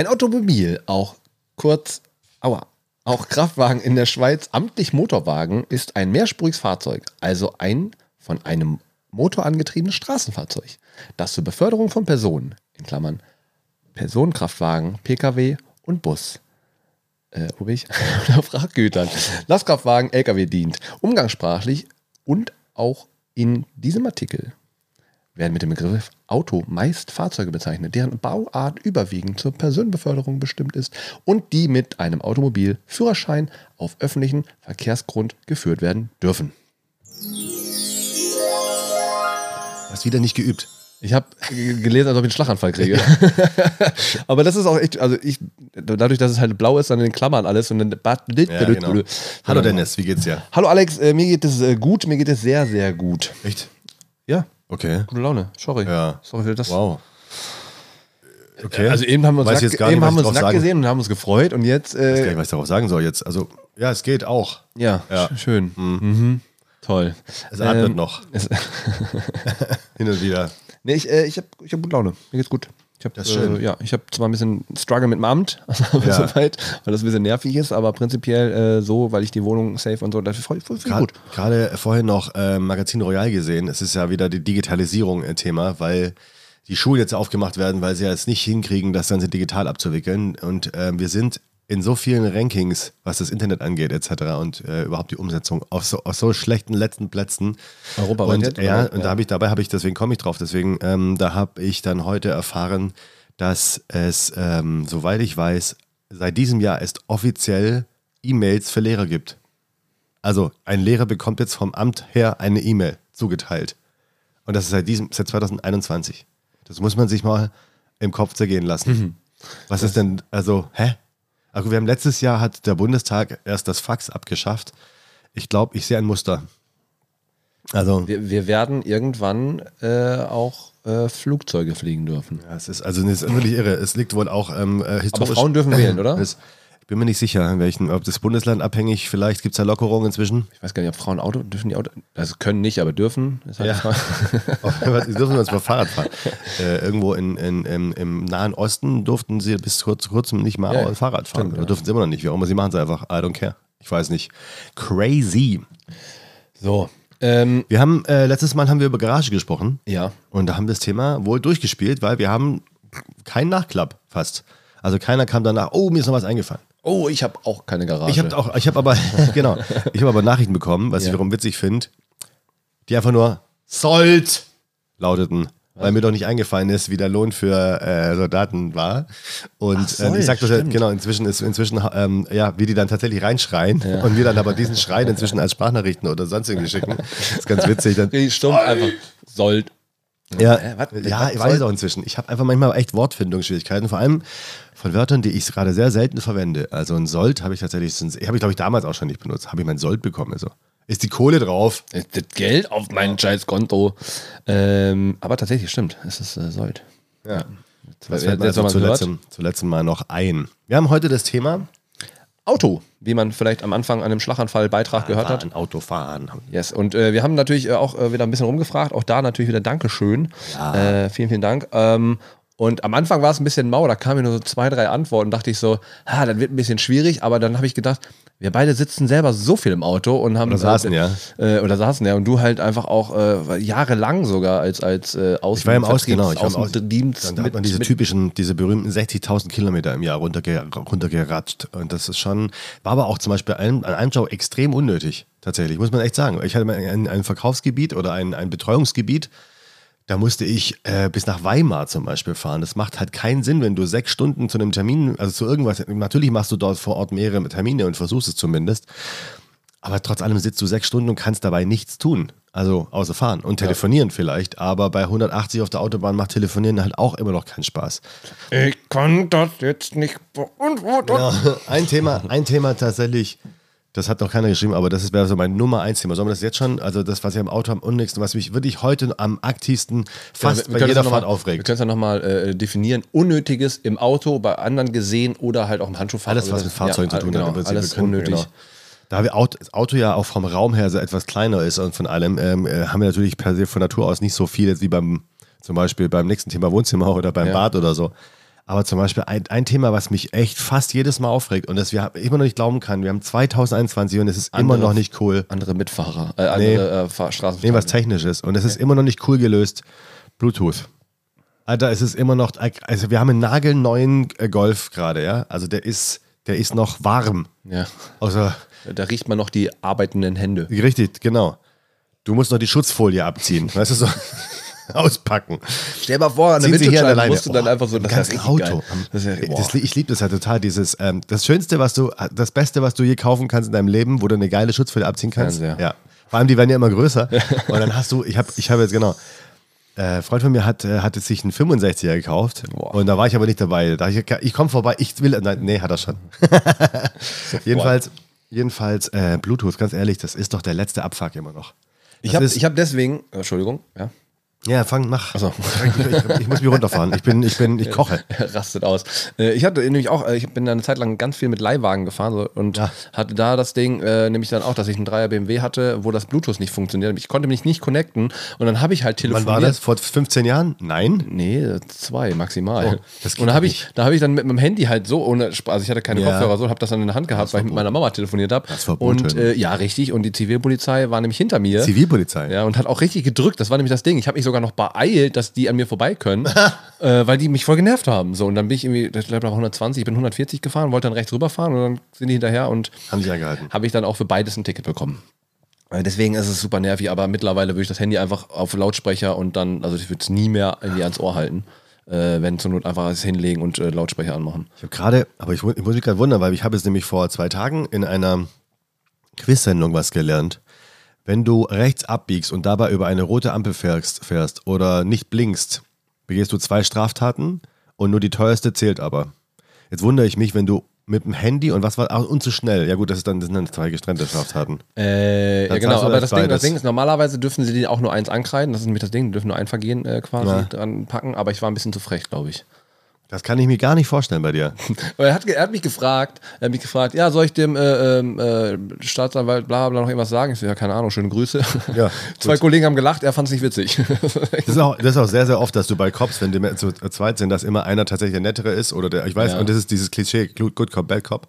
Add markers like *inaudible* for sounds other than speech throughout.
Ein Automobil, auch kurz, aua, auch Kraftwagen in der Schweiz, amtlich Motorwagen, ist ein mehrspuriges Fahrzeug, also ein von einem Motor angetriebenes Straßenfahrzeug, das zur Beförderung von Personen, in Klammern Personenkraftwagen, Pkw und Bus, äh, ich? *laughs* oder Frachtgütern, Lastkraftwagen, Lkw dient, umgangssprachlich und auch in diesem Artikel werden mit dem Begriff Auto meist Fahrzeuge bezeichnet, deren Bauart überwiegend zur Personenbeförderung bestimmt ist und die mit einem Automobilführerschein auf öffentlichen Verkehrsgrund geführt werden dürfen. Hast wieder nicht geübt. Ich habe gelesen, als ob ich einen Schlaganfall kriege. *laughs* Aber das ist auch echt, also ich, dadurch, dass es halt blau ist, dann in den Klammern alles und dann. Ja, genau. Hallo Dennis, wie geht's dir? Hallo Alex, äh, mir geht es äh, gut, mir geht es sehr, sehr gut. Echt? Ja, Okay. gute Laune. Sorry. Ja. Sorry für das. Wow. Okay. Also eben haben wir uns, Weiß nackt, nicht, eben haben uns nackt gesehen und haben uns gefreut und jetzt, Ich weiß gar äh, nicht, was ich darauf sagen soll jetzt. Also, ja, es geht auch. ja, Ja. sch- schön. Mhm. Toll. Es atmet Ähm, noch. Es, *laughs* Hin und wieder. nee, ich, äh, ich habe ich hab gute Laune. Mir geht's gut. Ich hab, schön. Äh, ja, ich habe zwar ein bisschen Struggle mit dem Amt, *laughs* aber Ja. soweit, weil das ein bisschen nervig ist, aber prinzipiell äh, so, weil ich die Wohnung safe und so, das ist voll, voll, voll gut. Gerade vorhin noch äh, Magazin Royal gesehen. Es ist ja wieder die Digitalisierung ein Thema, weil die Schulen jetzt aufgemacht werden, weil sie ja jetzt nicht hinkriegen, das Ganze digital abzuwickeln. Und ähm, wir sind in so vielen Rankings, was das Internet angeht, etc. und äh, überhaupt die Umsetzung auf so, auf so schlechten letzten Plätzen. Europaweit Und ja, oder? und da habe ich dabei habe ich deswegen komme ich drauf. Deswegen ähm, da habe ich dann heute erfahren, dass es ähm, soweit ich weiß seit diesem Jahr erst offiziell E-Mails für Lehrer gibt. Also ein Lehrer bekommt jetzt vom Amt her eine E-Mail zugeteilt. Und das ist seit diesem, seit 2021. Das muss man sich mal im Kopf zergehen lassen. Mhm. Was ist denn, also, hä? Also wir haben letztes Jahr hat der Bundestag erst das Fax abgeschafft. Ich glaube, ich sehe ein Muster. Also, Wir, wir werden irgendwann äh, auch äh, Flugzeuge fliegen dürfen. ja, es ist also es ist wirklich irre. Es liegt wohl auch ähm, äh, historisch. Frauen dürfen wählen, *laughs* oder? Es, bin mir nicht sicher, in welchen, ob das Bundesland abhängig, vielleicht gibt es da Lockerungen inzwischen. Ich weiß gar nicht, ob Frauen Auto dürfen die Auto, also können nicht, aber dürfen. Ist halt Ja. *laughs* die dürfen uns mal Fahrrad fahren. Äh, irgendwo in, in, im, im Nahen Osten durften sie bis kurz, kurzem nicht mal ja. Fahrrad fahren. Stimmt, Oder ja. dürfen sie immer noch nicht. Wie auch immer, sie machen es einfach. I don't care. Ich weiß nicht. Crazy. So, ähm, Wir haben, äh, letztes Mal haben wir über Garage gesprochen. ja. Und da haben wir das Thema wohl durchgespielt, weil wir haben keinen Nachklapp fast. Also keiner kam danach, oh, mir ist noch was eingefallen. Oh, ich habe auch keine Garage. Ich habe auch, ich habe aber, *laughs* genau, ich habe aber Nachrichten bekommen, was ich Ja. wiederum witzig finde, die einfach nur sollt lauteten. Weil mir doch nicht eingefallen ist, wie der Lohn für äh, Soldaten war. Und Ach, soll, äh, ich sag das ja, genau, inzwischen ist inzwischen, ähm, ja, wie die dann tatsächlich reinschreien und wir dann aber diesen Schreien inzwischen als Sprachnachrichten oder sonst irgendwie schicken. Das ist ganz witzig. Dann, Richtig stumpf einfach. Sollt. Ja, Äh, ja, Was ich weiß auch inzwischen. Ich habe einfach manchmal echt Wortfindungsschwierigkeiten, vor allem von Wörtern, die ich gerade sehr selten verwende. Also ein Sold habe ich tatsächlich, habe ich glaube ich damals auch schon nicht benutzt. Habe ich mein Sold bekommen. Also ist die Kohle drauf? Das das Geld auf mein scheiß Konto. Ähm, aber tatsächlich stimmt, es ist äh, Sold. Ja. Jetzt Das fällt mir also zuletzt, gehört. zuletzt mal noch ein. Wir haben heute das Thema Auto, wie man vielleicht am Anfang an einem Schlaganfall-Beitrag gehört hat. Fahren, Autofahren. Yes, und äh, wir haben natürlich äh, auch äh, wieder ein bisschen rumgefragt. Auch da natürlich wieder Dankeschön. Äh, vielen, vielen Dank. Ähm, und am Anfang war es ein bisschen mau, da kamen nur so zwei, drei Antworten. Dachte ich so, ha, das wird ein bisschen schwierig. Aber dann habe ich gedacht, wir beide sitzen selber so viel im Auto und haben. Oder saßen, äh, ja. Äh, oder saßen, ja. Und du halt einfach auch äh, jahrelang sogar als, als äh, Außen Ich war im Aus, genau. Ich war im Außendienst. dann hat man diese typischen, diese berühmten 60.000 Kilometer im Jahr runterge runtergeratscht. Und das ist schon, war aber auch zum Beispiel an an einem Job extrem unnötig. Tatsächlich, muss man echt sagen. Ich hatte mal ein, ein Verkaufsgebiet oder ein, ein Betreuungsgebiet. Da musste ich äh, bis nach Weimar zum Beispiel fahren. Das macht halt keinen Sinn, wenn du sechs Stunden zu einem Termin, also zu irgendwas, natürlich machst du dort vor Ort mehrere Termine und versuchst es zumindest. Aber trotz allem sitzt du sechs Stunden und kannst dabei nichts tun. Also außer fahren und telefonieren vielleicht. Aber bei 180 auf der Autobahn macht Telefonieren halt auch immer noch keinen Spaß. Ich kann das jetzt nicht beantworten. Ja, *laughs* ein Thema, ein Thema tatsächlich, das hat noch keiner geschrieben, aber das wäre so mein Nummer eins Thema. Sollen wir das jetzt schon? Also das, was ich am Auto am unnigsten, was mich wirklich heute am aktivsten fast wir bei jeder ja Fahrt mal- Wir aufregt. können es ja nochmal äh, definieren. Unnötiges im Auto, bei anderen gesehen oder halt auch im Handschuhfahren. Alles, was mit Fahrzeugen ja, zu tun genau, hat, im Prinzip. Alles können- unnötig. genau. Da wir Auto, das Auto ja auch vom Raum her so etwas kleiner ist und von allem, ähm, äh, haben wir natürlich per se von Natur aus nicht so viel jetzt wie beim, zum Beispiel beim nächsten Thema Wohnzimmer oder beim Ja. Bad oder so. Aber zum Beispiel ein, ein Thema, was mich echt fast jedes Mal aufregt und das wir immer noch nicht glauben kann, wir haben 2021 und es ist immer Andere- noch nicht cool. Andere Mitfahrer, äh, Nee. andere äh, Straßenfahrer. Nee, was technisch ist. Und es ist immer noch nicht cool gelöst. Bluetooth. Alter, es ist immer noch, also wir haben einen nagelneuen äh, Golf gerade, ja. Also der ist, der ist noch warm. Ja. Also, Da riecht man noch die arbeitenden Hände. richtig, genau. Du musst noch die Schutzfolie abziehen, weißt du, so *laughs* auspacken. Stell mal vor, an der Windschutzscheibe musst du dann Oh, einfach so, das richtig Auto. Das ja. Das, ich liebe das ja total, dieses, ähm, das Schönste, was du, das Beste, was du je kaufen kannst in deinem Leben, wo du eine geile Schutzfolie abziehen kannst. Ja. Vor allem, die werden ja immer größer. *laughs* Und dann hast du, ich habe ich hab jetzt genau, äh, ein Freund von mir hat, äh, hat jetzt sich einen 65er gekauft Boah. und da war ich aber nicht dabei. Da ich, ich komme vorbei, ich will, nein, nee, hat er schon. *laughs* jedenfalls, jedenfalls äh, Bluetooth, ganz ehrlich, das ist doch der letzte Abfuck immer noch. ich Das habe ich hab deswegen, Entschuldigung, ja, Ja, fang, mach. Ach so. Ich, ich, muss mich runterfahren. Ich bin, ich bin, ich *laughs* koche. Er rastet aus. Äh, Ich hatte nämlich auch, äh, ich bin eine Zeit lang ganz viel mit Leihwagen gefahren so, und Ja. hatte da das Ding, äh, nämlich dann auch, dass ich einen 3er BMW hatte, wo das Bluetooth nicht funktioniert. Ich konnte mich nicht connecten und dann habe ich halt Wann telefoniert. war das? Vor 15 Jahren? Nein. Nee, zwei maximal. Oh, und da habe ich, da habe ich dann mit meinem Handy halt so ohne, also ich hatte keine Ja. Kopfhörer so, habe das dann in der Hand gehabt, weil ich mit meiner Mama telefoniert habe. Das verboten. Und äh, ja, richtig. Und die Zivilpolizei war nämlich hinter mir. Zivilpolizei. Ja, und hat auch richtig gedrückt. Das war nämlich das Ding. Ich habe mich sogar noch beeilt, dass die an mir vorbei können, *laughs* äh, weil die mich voll genervt haben. So, und dann bin ich irgendwie, ich glaube, nach 120, ich bin 140 gefahren, wollte dann rechts rüberfahren und dann sind die hinterher und Haben sich angehalten. habe ich dann auch für beides ein Ticket bekommen. Äh, Deswegen ist es super nervig, aber mittlerweile würde ich das Handy einfach auf Lautsprecher und dann, also ich würde es nie mehr irgendwie ans Ohr halten. Äh, wenn zur Not einfach es hinlegen und äh, Lautsprecher anmachen. Ich habe gerade, aber ich, ich muss mich gerade wundern, weil ich habe jetzt nämlich vor zwei Tagen in einer Quiz-Sendung was gelernt. Wenn du rechts abbiegst und dabei über eine rote Ampel fährst, fährst oder nicht blinkst, begehst du zwei Straftaten und nur die teuerste zählt aber. Jetzt wundere ich mich, wenn du mit dem Handy und was war, ach, und zu schnell. Ja gut, das, ist dann, das sind dann zwei getrennte Straftaten. Äh, ja, genau, aber das das Ding, das. Ding ist, normalerweise dürfen sie die auch nur eins ankreiden, das ist nämlich das Ding, die dürfen nur ein Vergehen äh, quasi Ja. dran packen, aber ich war ein bisschen zu frech, glaube ich. Das kann ich mir gar nicht vorstellen bei dir. *laughs* Er hat, er hat mich gefragt, er hat mich gefragt, ja, soll ich dem äh, ähm, äh, Staatsanwalt bla bla noch irgendwas sagen? Ich so, ja, keine Ahnung, schöne Grüße. *laughs* Ja, *laughs* Zwei Kollegen haben gelacht, er fand es nicht witzig. Das ist, auch, das ist auch sehr, sehr oft, dass du bei Cops, wenn die zu zweit sind, dass immer einer tatsächlich der Nettere ist oder der, ich weiß, Ja. und das ist dieses Klischee, Good Cop, Bad Cop.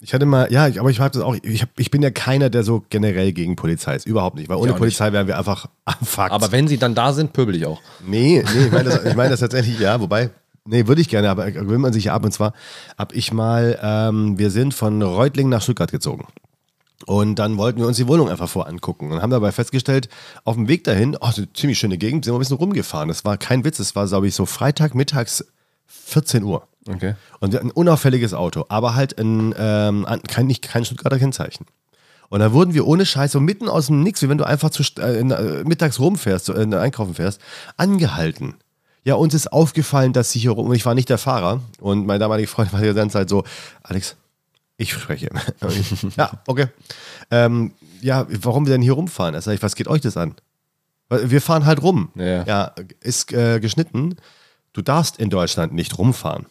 Ich hatte mal, ja, ich- aber ich habe das auch, ich, hab, ich bin ja keiner, der so generell gegen Polizei ist. Überhaupt nicht, weil ohne Polizei wären wir einfach am Fuck. aber wenn sie dann da sind, pöbel ich auch. Nee, nee, ich meine das, ich meine das tatsächlich, ja, wobei, nee, würde ich gerne, aber will man sich ja ab und zwar, hab ich mal, ähm, wir sind von Reutlingen nach Stuttgart gezogen. Und dann wollten wir uns die Wohnung einfach vorangucken und haben dabei festgestellt, auf dem Weg dahin, oh, eine ziemlich schöne Gegend, sind wir ein bisschen rumgefahren. Das war kein Witz, es war, glaube ich, so Freitag mittags 14 Uhr. Okay. Und ein unauffälliges Auto, aber halt ein, ähm, ein- kein, nicht, kein Stuttgarter Kennzeichen. Und da wurden wir ohne Scheiß so mitten aus dem Nix, wie wenn du einfach zu, äh, äh, mittags rumfährst, so, äh, einkaufen fährst, angehalten. Ja, uns ist aufgefallen, dass sie hier rum, und ich war nicht der Fahrer, und mein damaliger Freund war die ganze Zeit so, Alex, ich spreche. *laughs* Ja, okay. Ähm, ja, warum wir denn hier rumfahren? Ich, was geht euch das an? Wir fahren halt rum. Ja. ja ist äh, geschnitten. Du darfst in Deutschland nicht rumfahren.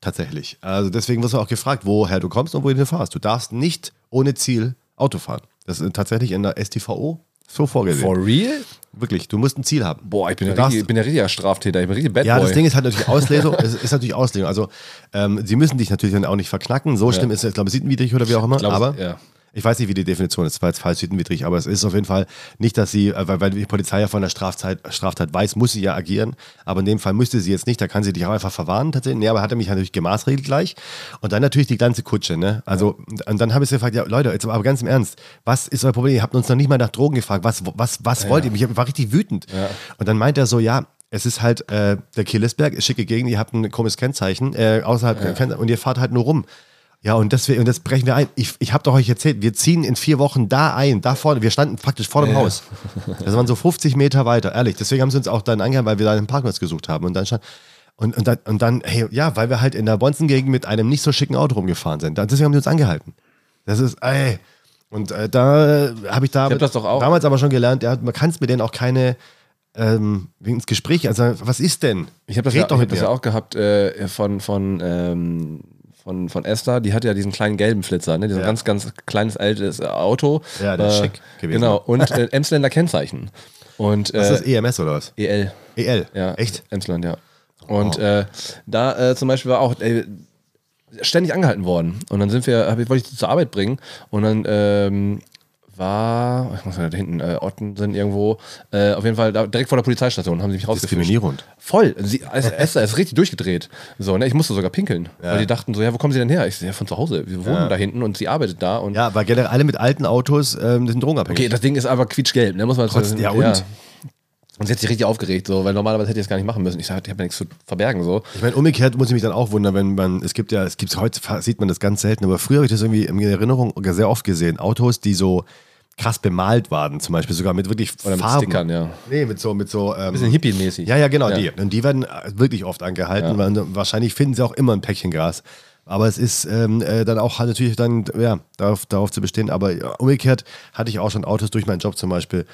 Tatsächlich. Also deswegen wirst du auch gefragt, woher du kommst und wohin du fahrst. Du darfst nicht ohne Ziel Auto fahren. Das ist tatsächlich in der STVO so vorgesehen. For real? Wirklich, du musst ein Ziel haben. Boah, ich bin, Du ja richtig, ich bin ja richtiger Straftäter, ich bin richtig Bad ja, Boy. das Ding ist halt natürlich *laughs* Auslegung. es ist natürlich Auslegung. Also, ähm, sie müssen dich natürlich dann auch nicht verknacken. So schlimm ist es, glaube ich, sittenwidrig oder wie auch immer. glaub, aber ja. Ich weiß nicht, wie die Definition ist. Es war jetzt falsch sittenwidrig, aber es ist auf jeden Fall nicht, dass sie, äh, weil, weil die Polizei ja von der Straftat, Straftat weiß, muss sie ja agieren. Aber in dem Fall müsste sie jetzt nicht. Da kann sie dich auch einfach verwarnen tatsächlich. Nee, aber hat er mich natürlich gemaßregelt gleich. Und dann natürlich die ganze Kutsche. Ne? Also, und dann habe ich sie gefragt, ja, Leute, jetzt aber ganz im Ernst, was ist euer Problem? Ihr habt uns noch nicht mal nach Drogen gefragt. Was, was, was wollt ihr? Ich war richtig wütend. Und dann meint er so, ja, es ist halt äh, der Killesberg, schicke Gegend, ihr habt ein komisches Kennzeichen, äh, außerhalb Kenn- und ihr fahrt halt nur rum. Ja, und, deswegen, und das brechen wir ein. Ich, ich habe doch euch erzählt, wir ziehen in vier Wochen da ein, da vorne. Wir standen praktisch vor dem Haus. Das waren so 50 Meter weiter, ehrlich. Deswegen haben sie uns auch dann angehalten, weil wir da einen Parkplatz gesucht haben. Und dann stand, und, und, dann, und dann, hey, ja, weil wir halt in der Bonzengegend mit einem nicht so schicken Auto rumgefahren sind. Deswegen haben sie uns angehalten. Das ist, ey. Und äh, da habe ich da hab das doch auch. damals aber schon gelernt, ja, man kann es mit denen auch keine ähm, ins Gespräch, also was ist denn? Ich habe das, ja, ich hab das ja auch gehabt äh, von, von, ähm, von, von Esther. Die hat ja diesen kleinen gelben Flitzer, ne? Dieses Ja. ganz, ganz kleines altes Auto. Ja, der ist äh, schick gewesen. Genau. *laughs* Und äh, Emsländer Kennzeichen. Und Ist das äh, EMS oder was? EL. EL? Ja. Echt? Emsland, ja. Und äh, da äh, zum Beispiel war auch äh, ständig angehalten worden. Und dann sind wir, hab, ich- wollte ich zur Arbeit bringen und dann ähm, war, ich muss mal da hinten, äh, Otten sind irgendwo, äh, auf jeden Fall da, direkt vor der Polizeistation haben sie mich rausgefischt. Diskriminierend. Voll. Sie, also *laughs* Esther ist richtig durchgedreht. So, ne, ich musste sogar pinkeln. Weil die dachten so, ja, wo kommen sie denn her? Ich so, ja, von zu Hause. Wir wohnen da hinten und sie arbeitet da. Und Ja, weil generell alle mit alten Autos ähm, sind drogenabhängig. okay, das Ding ist aber quietschgelb, ne? Muss man Trotzdem, ja, und? Und sie hat sich richtig aufgeregt, so, weil normalerweise hätte ich das gar nicht machen müssen. Ich sag, ich habe ja nichts zu verbergen, so. Ich meine, umgekehrt muss ich mich dann auch wundern, wenn man, es gibt ja, es gibt heute, sieht man das ganz selten, aber früher habe ich das irgendwie in Erinnerung sehr oft gesehen. Autos, die so krass bemalt waren, zum Beispiel sogar mit wirklich Oder mit Farben. Stickern, ja. Nee, mit so, mit so. Ähm, Bisschen hippie-mäßig. ja, ja, genau, Ja. die. Und die werden wirklich oft angehalten, weil wahrscheinlich finden sie auch immer ein Päckchen Gras. Aber es ist ähm, äh, dann auch halt natürlich dann, ja, darauf, darauf zu bestehen. Aber ja, umgekehrt hatte ich auch schon Autos durch meinen Job zum Beispiel,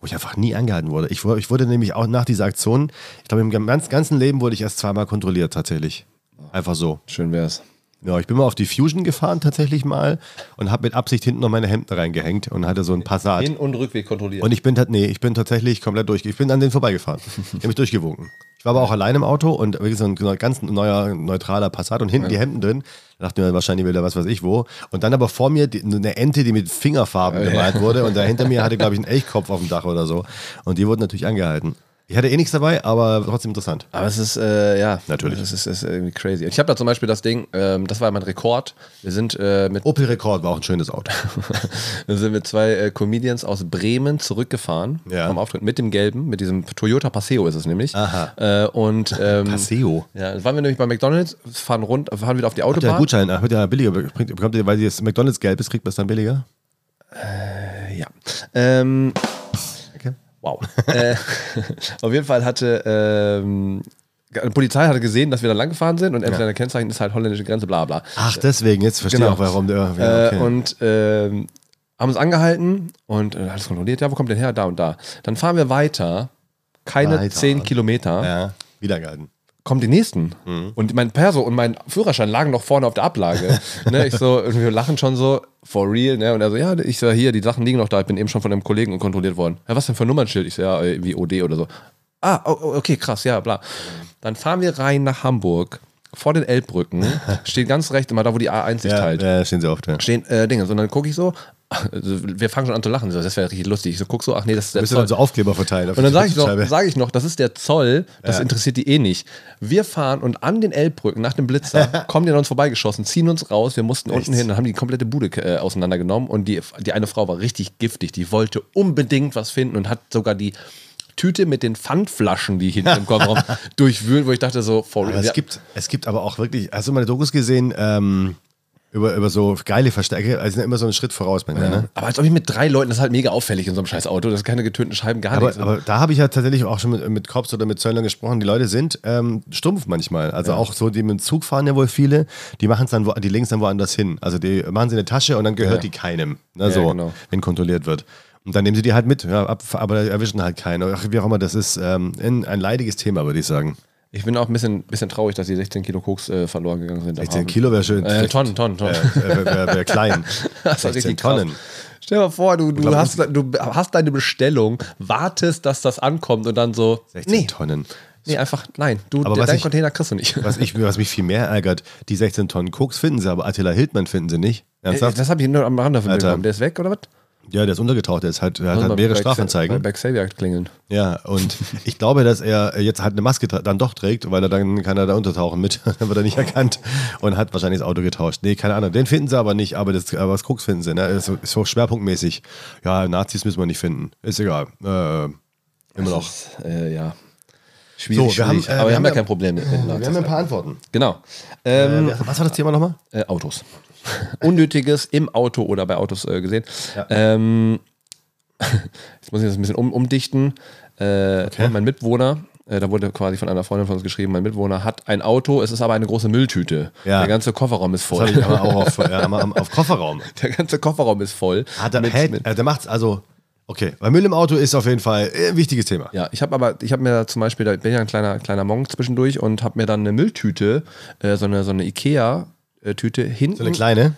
wo ich einfach nie angehalten wurde. Ich, ich wurde nämlich auch nach dieser Aktion, ich glaube, im ganz, ganzen Leben wurde ich erst zweimal kontrolliert, tatsächlich. Einfach so. Schön wär's. Ja, ich bin mal auf die Fusion gefahren tatsächlich mal und habe mit Absicht hinten noch meine Hemden reingehängt und hatte so ein Passat. Hin- und Rückweg kontrolliert. Und ich bin, nee, ich bin tatsächlich komplett durch. Ich bin an denen vorbeigefahren. Ich habe mich durchgewunken. Ich war aber auch allein im Auto und wirklich so ein ganz neuer, neutraler Passat und hinten die Hemden drin. Da dachte ich mir wahrscheinlich wieder was weiß ich wo. Und dann aber vor mir die, eine Ente, die mit Fingerfarben gemalt wurde und da hinter mir hatte, glaube ich, einen Elchkopf auf dem Dach oder so. Und die wurden natürlich angehalten. Ich hatte eh nichts dabei, aber trotzdem interessant. Aber es ist, äh, ja. Natürlich. Es ist, ist irgendwie crazy. Ich habe da zum Beispiel das Ding, ähm, das war mein Rekord. Wir sind, äh, mit, Opel Rekord war auch ein schönes Auto. *laughs* wir sind mit zwei äh, Comedians aus Bremen zurückgefahren Ja. vom Auftritt mit dem gelben, mit diesem Toyota Paseo ist es nämlich. Aha. Äh, und *laughs* ähm, Paseo. ja, waren wir nämlich bei McDonalds, fahren rund, fahren wieder auf die Autobahn. Gutschein ach, wird ja billiger. Bekommt ihr, weil das McDonalds gelb ist, kriegt man es dann billiger? Ja. Ähm. Wow. *laughs* äh, *laughs* auf jeden Fall hatte ähm, die Polizei hatte gesehen, dass wir da lang gefahren sind und entweder Kennzeichen ist halt holländische Grenze, bla bla. Ach, deswegen, jetzt verstehe Genau. ich auch, warum der. Ja, okay. Äh, und ähm, haben uns angehalten und äh, alles kontrolliert. Ja, wo kommt denn her? Da und da. Dann fahren wir weiter. Keine Weiter. 10 Kilometer. ja, wieder gehalten. Kommen die nächsten. Und mein Perso und mein Führerschein lagen noch vorne auf der Ablage. *laughs* ne, ich so, und wir lachen schon so, for real, ne? Und er so, ja, ich so, hier, die Sachen liegen noch da, ich bin eben schon von einem Kollegen kontrolliert worden. Ja, was denn für ein Nummernschild? Ich so, ja, irgendwie OD oder so. Ah, oh, oh, okay, krass, ja, bla. Dann fahren wir rein nach Hamburg, vor den Elbbrücken, *laughs* steht ganz rechts immer da, wo die A1 sich Ja, teilt ja, stehen sie oft. Ja. stehen äh, Dinge. Und dann gucke ich so, also wir fangen schon an zu lachen, so, das wäre richtig lustig. Ich so, guck so, ach nee, das ist der Zoll. dann so Aufkleber verteilen. auf und dann sage ich, noch, sag ich noch, das ist der Zoll, das Ja. interessiert die eh nicht. Wir fahren und an den Elbbrücken nach dem Blitzer *laughs* kommen die an uns vorbeigeschossen, ziehen uns raus, wir mussten unten hin, dann haben die die komplette Bude äh, auseinandergenommen und die, die eine Frau war richtig giftig, die wollte unbedingt was finden und hat sogar die Tüte mit den Pfandflaschen, die hinten im Kofferraum *laughs* durchwühlen, wo ich dachte so, for real. es, gibt, es gibt aber auch wirklich, hast du meine Dokus gesehen, ähm, über, über so geile Verstärker, also immer so einen Schritt voraus bei mir, ne? Aber als ob ich mit drei Leuten, das ist halt mega auffällig in so einem scheiß Auto, das ist keine getönten Scheiben, gar Aber, nichts. aber da habe ich ja tatsächlich auch schon mit, mit Cops oder mit Zöllnern gesprochen. Die Leute sind ähm, stumpf manchmal. Also auch so, die mit dem Zug fahren ja wohl viele. Die machen es dann, wo, die legen es dann woanders hin. Also die machen sie in eine Tasche und dann gehört Ja. die keinem. Ne, Ja, so, genau. wenn kontrolliert wird. Und dann nehmen sie die halt mit, ja, ab, aber erwischen halt keinen. Ach, wie auch immer, das ist ähm, ein leidiges Thema, würde ich sagen. Ich bin auch ein bisschen, bisschen traurig, dass die 16 Kilo Koks äh, verloren gegangen sind. am 16 Abend. Kilo wäre schön. Äh, Tonnen, Tonnen, Tonnen. Äh, Wäre wär, klein. *laughs* Das war 16 richtig krass. Tonnen. Stell dir mal vor, du, du, hast, du hast deine Bestellung, wartest, dass das ankommt und dann so. 16 Nee, Tonnen. nee, einfach, nein, du, Aber deinen ich- Container kriegst du nicht. Was, ich, was mich viel mehr ärgert, die 16 Tonnen Koks finden sie, aber Attila Hildmann finden sie nicht. Ernsthaft? Das habe ich nur am Rande von Alter. Der ist weg, oder was? Ja, der ist untergetaucht, der ist halt, der hat Mal halt mehrere Strafanzeigen. Bei, Xavier klingeln. Ja, und *laughs* ich glaube, dass er jetzt halt eine Maske dann doch trägt, weil er dann kann er da untertauchen mit, *laughs* dann wird er nicht erkannt und hat wahrscheinlich das Auto getauscht. Nee, keine Ahnung, den finden sie aber nicht, aber das, aber das Krux finden sie, ne? Ist so, ist so schwerpunktmäßig. Ja, Nazis müssen wir nicht finden. Ist egal. Äh, immer noch. Das ist, äh, ja. Schwierig, So, wir haben, schwierig. äh, aber wir, haben haben ja kein Problem mit, mit *laughs* Wir Nazis. haben ein paar Antworten. Genau. Ähm, Äh, was war das Thema nochmal? äh, Autos. *laughs* Unnötiges im Auto oder bei Autos äh, gesehen. Ja. Ähm, *laughs* jetzt muss ich das ein bisschen um, umdichten. Äh, Mein Mitwohner, äh, da wurde quasi von einer Freundin von uns geschrieben, mein Mitwohner hat ein Auto, es ist aber eine große Mülltüte. Ja. Der ganze Kofferraum ist Das voll. habe ich aber auch auf, *laughs* äh, am- auf Kofferraum. Der ganze Kofferraum ist voll. Hat er, Mit- hä, mit- äh, der macht's also. Okay, weil Müll im Auto ist auf jeden Fall äh, ein wichtiges Thema. Ja, ich habe aber, ich habe mir zum Beispiel, da bin ja ein kleiner, kleiner Monk zwischendurch und habe mir dann eine Mülltüte, äh, so eine, so eine Ikea-Tüte hinten. So eine kleine.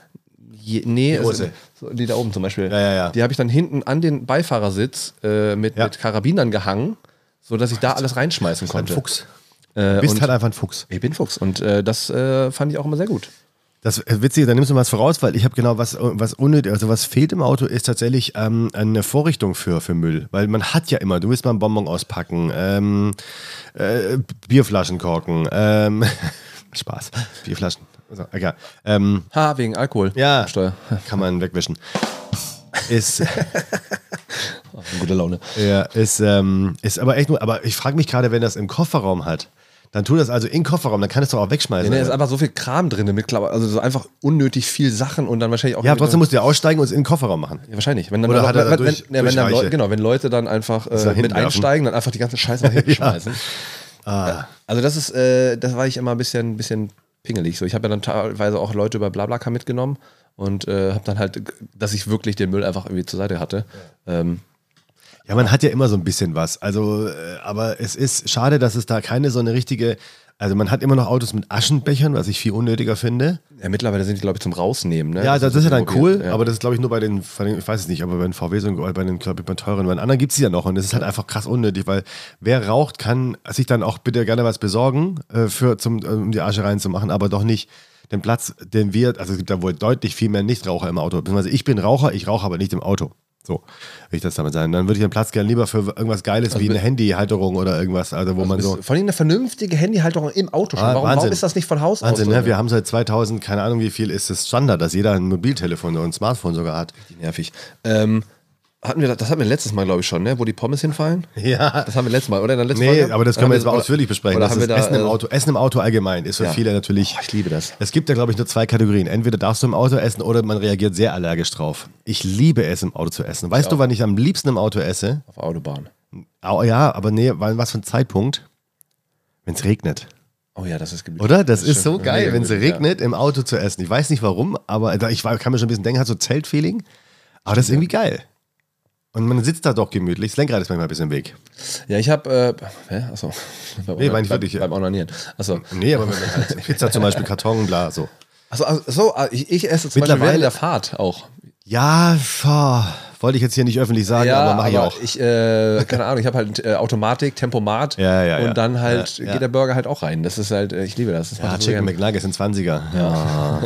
Je, nee, Die also, so, die da oben zum Beispiel. Ja, ja, ja. Die habe ich dann hinten an den Beifahrersitz äh, mit, mit Karabinern gehangen, sodass ich da alles reinschmeißen Ein konnte. Fuchs. Äh, Bist und halt einfach ein Fuchs. ich bin Fuchs und äh, das äh, fand ich auch immer sehr gut. Das ist witzig, da nimmst du was voraus, weil ich habe genau was, was unnötig, also was fehlt im Auto, ist tatsächlich ähm, eine Vorrichtung für, für Müll. Weil man hat ja immer, du willst mal einen Bonbon auspacken, ähm, äh, Bierflaschen korken, ähm, *laughs* Spaß, Bierflaschen, also, egal. Ähm, Ha, wegen Alkohol. ja, Steuer. *laughs* kann man wegwischen. Ist, *laughs* Gute Laune. ja, ist, ähm, ist aber echt nur, aber ich frage mich gerade, wenn das im Kofferraum hat, dann tu das also im Kofferraum, dann kann es doch auch wegschmeißen. Nee, da ist einfach so viel Kram drin mittlerweile. Also so einfach unnötig viel Sachen und dann wahrscheinlich auch. ja, trotzdem musst du ja aussteigen und es in den Kofferraum machen. Ja, wahrscheinlich. Wenn dann, Oder hat er wenn, dadurch- wenn, ja, wenn dann? Leute, genau, wenn Leute dann einfach äh, mit einsteigen, dann einfach die ganze Scheiße nach *laughs* hinten schmeißen. Ah. Also das ist, äh, das war ich immer ein bisschen, bisschen pingelig. So, ich habe ja dann teilweise auch Leute über Blablacar mitgenommen und äh, habe dann halt, dass ich wirklich den Müll einfach irgendwie zur Seite hatte. Ähm, Ja, man hat ja immer so ein bisschen was. Also, äh, aber es ist schade, dass es da keine so eine richtige. Also, man hat immer noch Autos mit Aschenbechern, was ich viel unnötiger finde. ja, mittlerweile sind die, glaube ich, zum Rausnehmen. Ne? Ja, das, ist ja dann cool, Ja. aber das ist, glaube ich, nur bei den, ich weiß es nicht, aber bei den VWs und bei den, glaube ich, bei teuren, bei den anderen gibt es die ja noch und das ist halt einfach krass unnötig, weil wer raucht, kann sich dann auch bitte gerne was besorgen, äh, für, zum, äh, um die Asche reinzumachen, aber doch nicht den Platz, den wir, also es gibt da wohl deutlich viel mehr Nichtraucher im Auto. Beziehungsweise ich bin Raucher, ich rauche aber nicht im Auto. So, will ich das damit sagen. Dann würde ich den Platz gerne lieber für irgendwas Geiles wie eine Handyhalterung oder irgendwas, also wo man so. Vor allem eine vernünftige Handyhalterung im Auto schon. Ah, warum, Wahnsinn. warum ist das nicht von Haus Wahnsinn, aus? ne? so? Wir haben seit 2000, keine Ahnung wie viel ist es Standard, dass jeder ein Mobiltelefon und ein Smartphone sogar hat. nervig. Ähm, hatten wir, das hatten wir letztes Mal, glaube ich, schon, ne? wo die Pommes hinfallen. *laughs* Ja. Das haben wir letztes Mal, oder? In der letzten Nee, Folge? aber das können wir haben jetzt mal ausführlich besprechen. Oder Das haben wir ist da, Essen im äh, Auto. Essen im Auto allgemein ist für Ja. viele natürlich. Oh, ich liebe das. Es gibt da, glaube ich, nur zwei Kategorien. Entweder darfst du im Auto essen oder man reagiert sehr allergisch drauf. Ich liebe es, im Auto zu essen. Weißt du, wann ich am liebsten im Auto esse? Auf Autobahn. Au- Ja, aber nee, weil- was für ein Zeitpunkt? Wenn es regnet. Oh ja, das ist gemütlich. Oder? Das, ist stimmt. so geil, wenn es regnet, im Auto zu essen. Ich weiß nicht warum, aber ich kann mir schon ein bisschen denken, hat so Zeltfeeling. Aber das ist irgendwie geil. Und man sitzt da doch gemütlich. Das Lenkrad ist manchmal ein bisschen im Weg. Ja, ich habe, äh, hä? Achso. Beim, Nee, meine ich beim, wirklich, ja. beim Onanieren. Achso. Nee, aber wenn man halt *laughs* Pizza zum Beispiel, Karton, bla, so. Also, also so, ich, ich esse zum Beispiel Mittlerweile- während der Fahrt auch. Ja, boah, wollte ich jetzt hier nicht öffentlich sagen, aber mache ich auch. ich, äh, keine Ahnung, ich habe halt äh, Automatik, Tempomat Ja, ja, und ja. dann halt Ja, ja. geht der Burger halt auch rein. Das ist halt, äh, ich liebe das. das Ja, ich Chicken. McNuggets in 20er. Ja.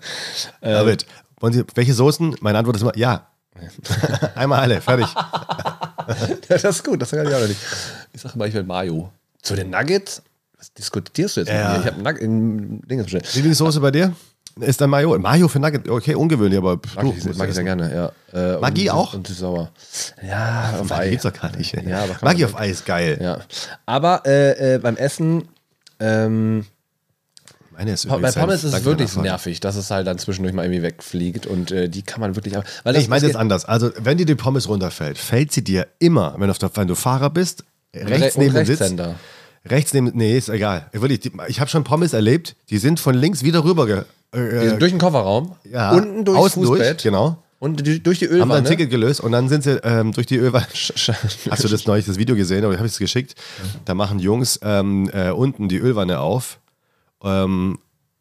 *laughs* David, wollen Sie, welche Soßen? Meine Antwort ist immer, ja. *laughs* Einmal alle, fertig. *laughs* das ist gut, das kann ich auch noch nicht. Ich sage immer, ich will Mayo. Zu den Nuggets? Was diskutierst du jetzt Ja. mit mir? Ich habe Nugget in Dinge bestellt. Lieblingssoße bei dir? Ist dann Mayo. Mayo für Nugget, okay, ungewöhnlich, aber Mag du, ich, mag ich sehr gerne, ja. Äh, Maggi und, auch? Und sauer. Ja, auf Maggi Ei. gibt's doch gar nicht. Ja, man- auf Eis, geil. Ja. Aber äh, äh, beim Essen, ähm, Meine ist bei Pommes ist es wirklich nervig, dass es halt dann zwischendurch mal irgendwie wegfliegt und äh, die kann man wirklich. Weil Nee, ich meine das jetzt anders. Also, wenn dir die Pommes runterfällt, fällt sie dir immer, wenn, der, wenn du Fahrer bist, rechts neben dem Sitz. Rechts neben, nee, ist egal. Wirklich, die, ich habe schon Pommes erlebt, die sind von links wieder rüber äh, durch den Kofferraum, ja, unten durchs außen Fußbett durch, genau. und durch die Haben dann ein Ölwanne. Ticket gelöst und dann sind sie ähm, durch die Ölwanne. Hast du das neulich das Video gesehen oder habe ich es geschickt? Da machen Jungs ähm, äh, unten die Ölwanne auf. Ähm,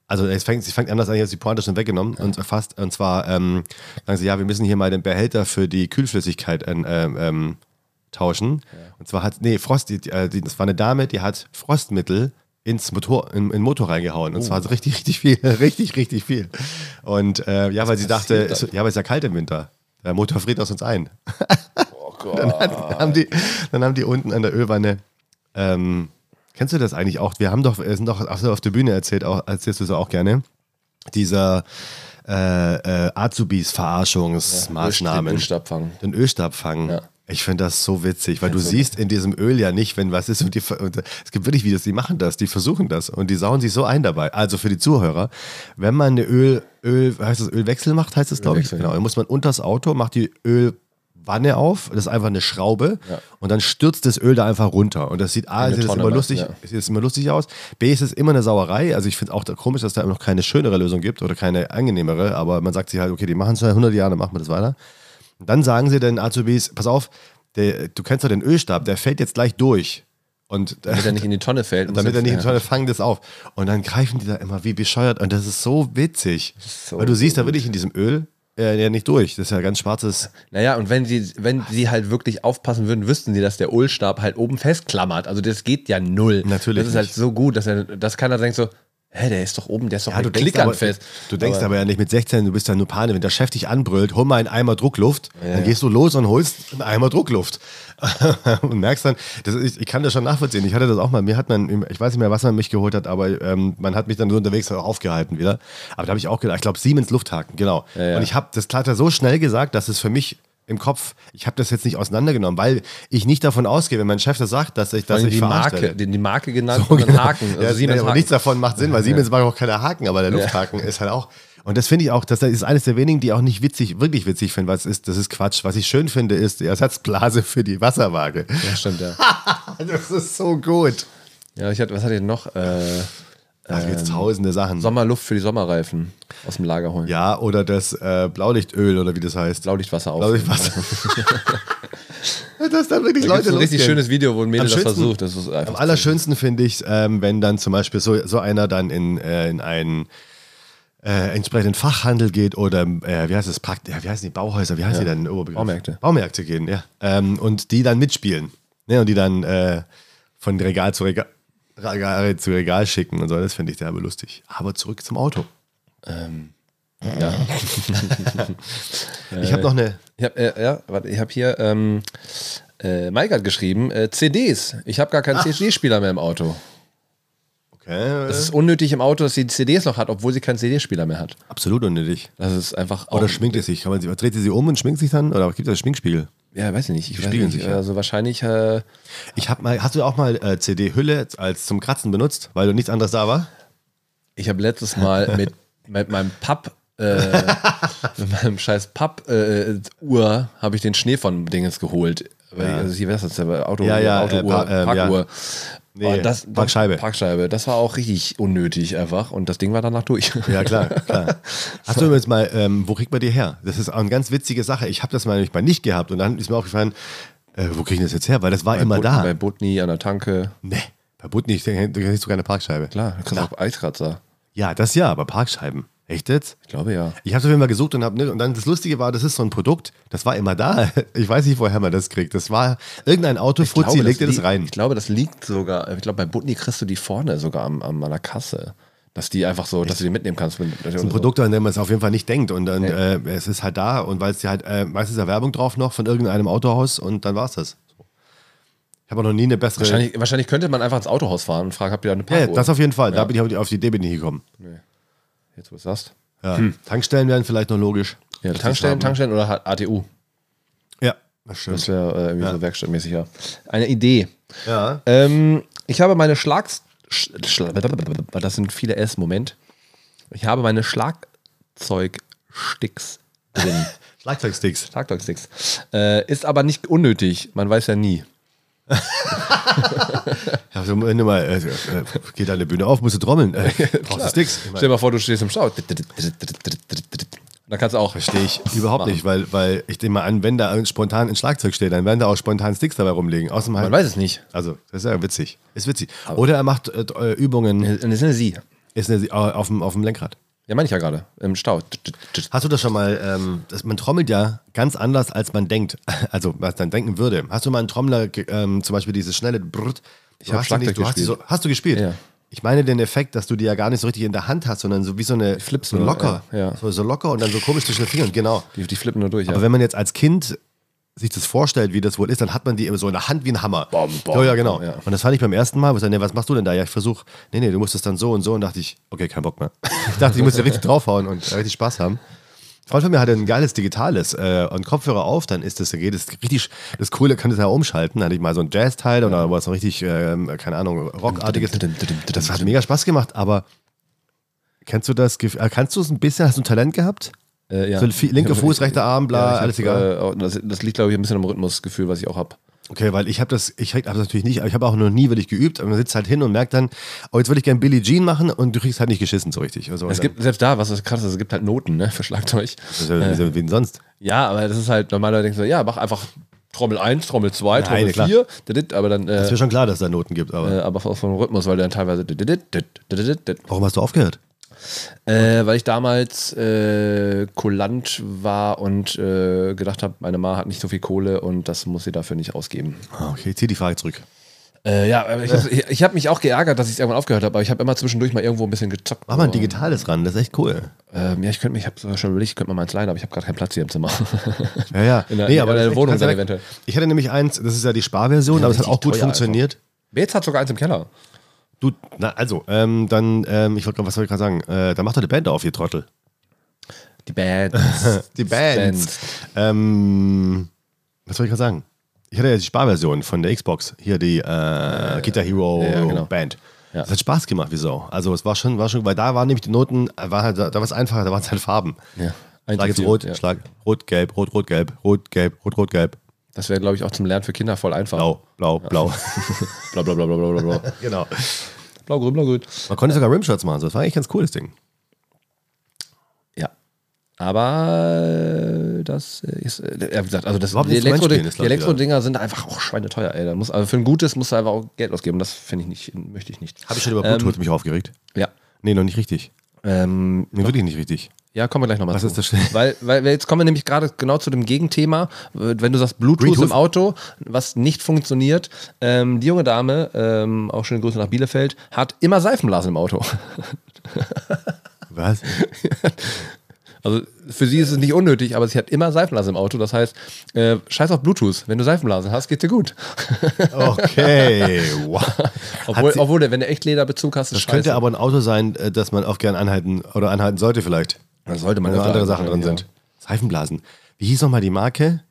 also es fängt, es fängt anders an, jetzt die Pointe schon weggenommen und fast und zwar ähm, sagen sie, ja, wir müssen hier mal den Behälter für die Kühlflüssigkeit ähm, ähm, tauschen. Und zwar hat, nee, Frost, die, äh, die, das war eine Dame, die hat Frostmittel ins Motor, in, in den Motor reingehauen. Und zwar so richtig, richtig viel, *laughs* richtig, richtig viel. Und äh, ja, weil sie dachte, es, ja, weil es ja kalt im Winter. Der Motor friert aus uns ein. Oh *laughs* Gott. Dann haben, die, dann haben die unten an der Ölwanne, ähm, kennst du das eigentlich auch? Wir haben doch, wir sind doch ach so, auf der Bühne erzählt, auch, erzählst du es auch gerne, dieser äh, äh, Azubis Verarschungsmaßnahmen. Den Ölstabfang. Den Ölstab fangen. Ja. Ich finde das so witzig, weil du siehst in diesem Öl ja nicht, wenn was ist. Und, die, und es gibt wirklich Videos, die machen das, die versuchen das und die sauen sich so ein dabei. Also für die Zuhörer, wenn man eine Öl, Öl, heißt das Ölwechsel macht, heißt das, glaube ich. Genau, ja. dann muss man unters Auto, macht die Ölwanne auf, das ist einfach eine Schraube Ja. und dann stürzt das Öl da einfach runter. Und das sieht A, Eine sieht das immer lustig, ja. sieht immer lustig aus. B, ist es immer eine Sauerei. Also ich finde auch da komisch, dass da noch keine schönere Lösung gibt oder keine angenehmere, aber man sagt sich halt, okay, die machen es seit 100 Jahren, dann machen wir das weiter. Und dann sagen sie den Azubis, pass auf, der, du kennst doch den Ölstab, der fällt jetzt gleich durch. Und *laughs* Damit er nicht in die Tonne fällt. damit er nicht in die. Tonne fangen das auf. Und dann greifen die da immer wie bescheuert und das ist so witzig. so Weil du siehst da wirklich in diesem Öl, äh, ja nicht durch. Das ist ja ganz schwarzes. Naja, und wenn sie, wenn sie halt wirklich aufpassen würden, wüssten sie, dass der Ullstab halt oben festklammert. Also das geht ja null. Natürlich Das ist halt nicht. so gut, dass er, dass keiner denkt so, hä, der ist doch oben, der ist doch Ja, du denkst, Klickern aber, fest. du denkst aber, aber ja nicht mit 16, du bist ja nur Pane. Wenn der Chef dich anbrüllt, hol mal einen Eimer Druckluft, dann gehst du los und holst einen Eimer Druckluft. *laughs* und merkst dann, das ist, ich kann das schon nachvollziehen. Ich hatte das auch mal, mir hat man, ich weiß nicht mehr, was man mich geholt hat, aber ähm, man hat mich dann so unterwegs auch aufgehalten wieder. Aber da habe ich auch gedacht, ich glaube Siemens Lufthaken, genau. ja. Und ich habe das hat er so schnell gesagt, dass es für mich im Kopf, ich habe das jetzt nicht auseinandergenommen, weil ich nicht davon ausgehe, wenn mein Chef das sagt, dass ich das nicht die verarscht Marke, die, die Marke genannt So, und genau. Haken. Also ja, Siemens aber Haken. nichts davon macht Sinn, weil Siemens mag auch keine Haken, aber der Lufthaken ist halt auch. Und das finde ich auch, das ist eines der wenigen, die auch nicht witzig, wirklich witzig finde, was ist, das ist Quatsch. Was ich schön finde, ist die Ersatzblase für die Wasserwaage. Ja, stimmt, ja. *laughs* Das ist so gut. Ja, ich hatte, was hatte ich denn noch? Äh, Da gibt es tausende Sachen. Sommerluft für die Sommerreifen aus dem Lager holen. Ja, oder das äh, Blaulichtöl oder wie das heißt. Blaulichtwasser auf. Blaulichtwasser. *laughs* das dann wirklich Da Leute ein richtig losgehen. schönes Video, wo ein Mädel das versucht. Das ist einfach Am allerschönsten finde ich, ähm, wenn dann zum Beispiel so, so einer dann in, äh, in einen äh, entsprechenden Fachhandel geht oder äh, wie heißt es, Prakt ja, wie heißen die Bauhäuser, wie heißen die denn? im Oberbegriff? Baumärkte. Baumärkte gehen, ja. Ähm, und die dann mitspielen. Ne, und die dann äh, von Regal zu Regal, Regal zu Regal schicken und so. Das finde ich derbe lustig. Aber zurück zum Auto. *laughs* ja. *laughs* Ich habe noch eine. Ich habe äh, ja, warte, ich hab hier ähm, äh, Mike hat geschrieben, äh, CDs. Ich habe gar keinen CD-Spieler mehr im Auto. Okay, Es ist unnötig im Auto, dass sie CDs noch hat, obwohl sie keinen CD-Spieler mehr hat. absolut unnötig. Das ist einfach. Oder schminkt es sich? Kann man sie, dreht sie sie um und schminkt sich dann? Oder gibt es einen Schminkspiegel? ja, weiß ich nicht. Ich weiß spiegeln nicht. sich, ja. Also wahrscheinlich. Äh, Ich habe mal, hast du auch mal äh, CD-Hülle als zum Kratzen benutzt, weil du nichts anderes da war? ich habe letztes Mal *laughs* mit, mit meinem Papp. Äh, *laughs* mit meinem scheiß Papp-Uhr habe ich den Schnee von Dingens geholt. Weil, Also denn? Auto, Ja, ja, Autouhr, äh, Pa- Parkuhr. ja. Nee, das, das, Parkscheibe. Parkscheibe. Das war auch richtig unnötig einfach. Und das Ding war danach durch. Ja, klar, *laughs* klar. Hast du übrigens mal, ähm, wo kriegt man die her? Das ist auch eine ganz witzige Sache. Ich habe das mal nämlich mal nicht gehabt und dann ist mir aufgefallen, äh, wo kriege ich das jetzt her? Weil das war immer But- da. Bei Butni an der Tanke. nee, bei Butni, du kriegst sogar eine Parkscheibe. Klar, du kriegst auch Eiskratzer. Ja, das ja, aber Parkscheiben. Echt jetzt? Ich glaube ja. Ich habe es auf jeden Fall gesucht und habe, ne, und dann das Lustige war, das ist so ein Produkt, das war immer da. *laughs* Ich weiß nicht, woher man das kriegt. Das war irgendein Auto, Fuzzi legte das liegt- rein. Ich glaube, das liegt sogar, ich glaube, bei Butni kriegst du die vorne sogar am, am, an der Kasse. Dass die einfach so, dass du die mitnehmen kannst. Mit, Das ist ein Produkt, an dem man es auf jeden Fall nicht denkt. Und dann, äh, es ist halt da und weil es dir halt, äh, meistens ist ja Werbung drauf noch von irgendeinem Autohaus und dann war es das. Ich habe auch noch nie eine bessere. Wahrscheinlich, wahrscheinlich könnte man einfach ins Autohaus fahren und fragen, habt ihr da eine ja, Parkuhr? das auf jeden Fall. Da bin ich auf die- Idee bin ich gekommen. Jetzt, wo du es sagst. Ja. Tankstellen wären vielleicht noch logisch. Ja, Tankstellen. Tankstellen oder ATU. Ja, das stimmt. Das wäre äh, irgendwie so werkstattmäßig, ja. Eine Idee. Ja. Ähm, ich habe meine Schlags... Sch Schla das sind viele S, Moment. Ich habe meine Schlagzeugsticks drin. *laughs* Schlagzeugsticks. Schlagzeugsticks. Äh, ist aber nicht unnötig. Man weiß ja nie. *laughs* Ja, also, wenn du mal, äh, äh, geht eine Bühne auf, musst du trommeln. Äh, brauchst du Sticks. Stell dir mal vor, du stehst im Stau. Da kannst du auch. Verstehe ich *laughs* überhaupt nicht, weil, weil ich nehme mal an, wenn da spontan ein Schlagzeug steht, dann werden da auch spontan Sticks dabei rumliegen. Außerdem Man halt, weiß es nicht. also, das ist ja witzig. Ist witzig. Oder er macht äh, Übungen Das ist eine Sie. ist eine, äh, auf, dem, auf dem Lenkrad. Ja, meine ich ja gerade. Im Stau. Hast du das schon mal, ähm, das, man trommelt ja ganz anders, als man denkt. *laughs* Also, was man denken würde. Hast du mal einen Trommler, ähm, zum Beispiel dieses schnelle Brrrt? Ich hab hast die nicht- Schlagzeug du hast, die gespielt. so, hast du gespielt? Ja. Ich meine den Effekt, dass du die ja gar nicht so richtig in der Hand hast, sondern so wie so eine flippst so locker. ja, ja. So, so locker und dann so komisch zwischen den Fingern, genau. Die, die flippen nur durch. Aber ja. wenn man jetzt als Kind sich das vorstellt, wie das wohl ist, dann hat man die immer so in der Hand wie ein Hammer. Bom, bom, ja, ja, genau. ja. Und das fand ich beim ersten Mal, wo ich sagte, nee, was machst du denn da? Ja, ich versuche, nee, nee, du musst es dann so und so. Und dachte ich, okay, kein Bock mehr. *laughs* Ich dachte, ich muss ja richtig draufhauen und richtig Spaß haben. Ein Freund von mir hatte ein geiles Digitales äh, und Kopfhörer auf, dann ist das, geht es richtig, das Coole, kann das ja umschalten. Dann hatte ich mal so ein Jazz-Teil oder was so richtig, ähm, keine Ahnung, rockartiges. Das hat mega Spaß gemacht, aber kennst du das, äh, kannst du es ein bisschen, hast du ein Talent gehabt? Äh, ja. So linker *laughs* Fuß, rechter Arm, bla, hab, alles egal. Äh, das, das liegt, glaube ich, ein bisschen am Rhythmusgefühl, was ich auch habe. Okay, weil ich habe das, ich habe das natürlich nicht, aber ich habe auch noch nie wirklich geübt. Aber man sitzt halt hin und merkt dann, oh, jetzt würde ich gerne Billie Jean machen und du kriegst halt nicht geschissen so richtig. Also, Es gibt, selbst da, was ist krass ist, es gibt halt Noten ne, *laughs* für Schlagzeug. das ist ja, wie sonst? Ja, aber das ist halt, normalerweise denkst du, ja, mach einfach Trommel 1, Trommel 2, Nein, Trommel klar. 4, aber dann, Ist äh, mir schon klar, dass es da Noten gibt, aber äh, aber vom Rhythmus, weil du dann teilweise. warum hast du aufgehört? Äh, weil ich damals äh, kulant war und äh, gedacht habe, meine Ma hat nicht so viel Kohle und das muss sie dafür nicht ausgeben. Ah, Okay, zieh die Frage zurück. Äh, ja, ich habe *laughs* ich hab mich auch geärgert, dass ich es irgendwann aufgehört habe, aber ich habe immer zwischendurch mal irgendwo ein bisschen gezockt. Mach mal ein digitales ran, das ist echt cool. Ähm, ja, ich könnte mich, ich habe schon überlegt, ich könnte mal meins leihen, aber ich habe gerade keinen Platz hier im Zimmer. *laughs* Ja, ja. In der- nee, in aber der ist echt- Wohnung dann eventuell. Ich hatte nämlich eins, das ist ja die Sparversion, aber es hat auch gut teuer funktioniert. Bates hat sogar eins im Keller. Du, na, also, ähm, dann, ähm, ich wollte, was soll ich gerade sagen? Äh, dann mach doch eine Band auf, ihr Trottel. Die Bands. *laughs* Die Bands. Ähm, was soll ich gerade sagen? Ich hatte ja die Sparversion von der Xbox, hier die äh, Guitar Hero ja, genau. Band. Ja. Das hat Spaß gemacht, wieso? Also es war schon, war schon, weil da waren nämlich die Noten, war halt, da war es einfacher, da waren es halt Farben. Ja. Schlag jetzt rot, ja. Schlag rot, gelb, rot, rot, gelb, rot, gelb, rot, rot, gelb, Das wäre, glaube ich, auch zum Lernen für Kinder voll einfach. blau, blau, blau. *laughs* Bla bla bla bla bla bla. bla. *laughs* genau. Blau, grün, blau, grün. Man konnte sogar Rimshots machen, das war eigentlich ganz cooles Ding. Ja. Aber äh, das ist, äh, ja, wie gesagt, also das, Überhaupt die, Elektro Elektro-Dinger sind einfach auch schweineteuer, ey. Da muss, also für ein gutes musst du einfach auch Geld ausgeben. Das finde ich nicht, möchte ich nicht. Habe ich schon über Bluetooth mich aufgeregt? Ja. Nee, noch nicht richtig. Ähm, Nee, wirklich nicht richtig. Ja, kommen wir gleich nochmal Was zu. ist das? Weil, weil jetzt kommen wir nämlich gerade genau zu dem Gegenthema. Wenn du sagst Bluetooth, Bluetooth? im Auto, was nicht funktioniert. Ähm, die junge Dame, ähm, auch schöne Grüße nach Bielefeld, hat immer Seifenblasen im Auto. *laughs* Was? Also für sie ist es nicht unnötig, aber sie hat immer Seifenblasen im Auto. Das heißt, äh, scheiß auf Bluetooth. Wenn du Seifenblasen hast, geht's dir gut. Okay, *laughs* wow. Obwohl, sie- obwohl wenn du echt Lederbezug hast, ist Das könnte scheiße. aber ein Auto sein, äh, das man auch gern anhalten oder anhalten sollte vielleicht. Das sollte man andere Sachen drin anhalten, sind. Seifenblasen. Wie hieß nochmal die Marke?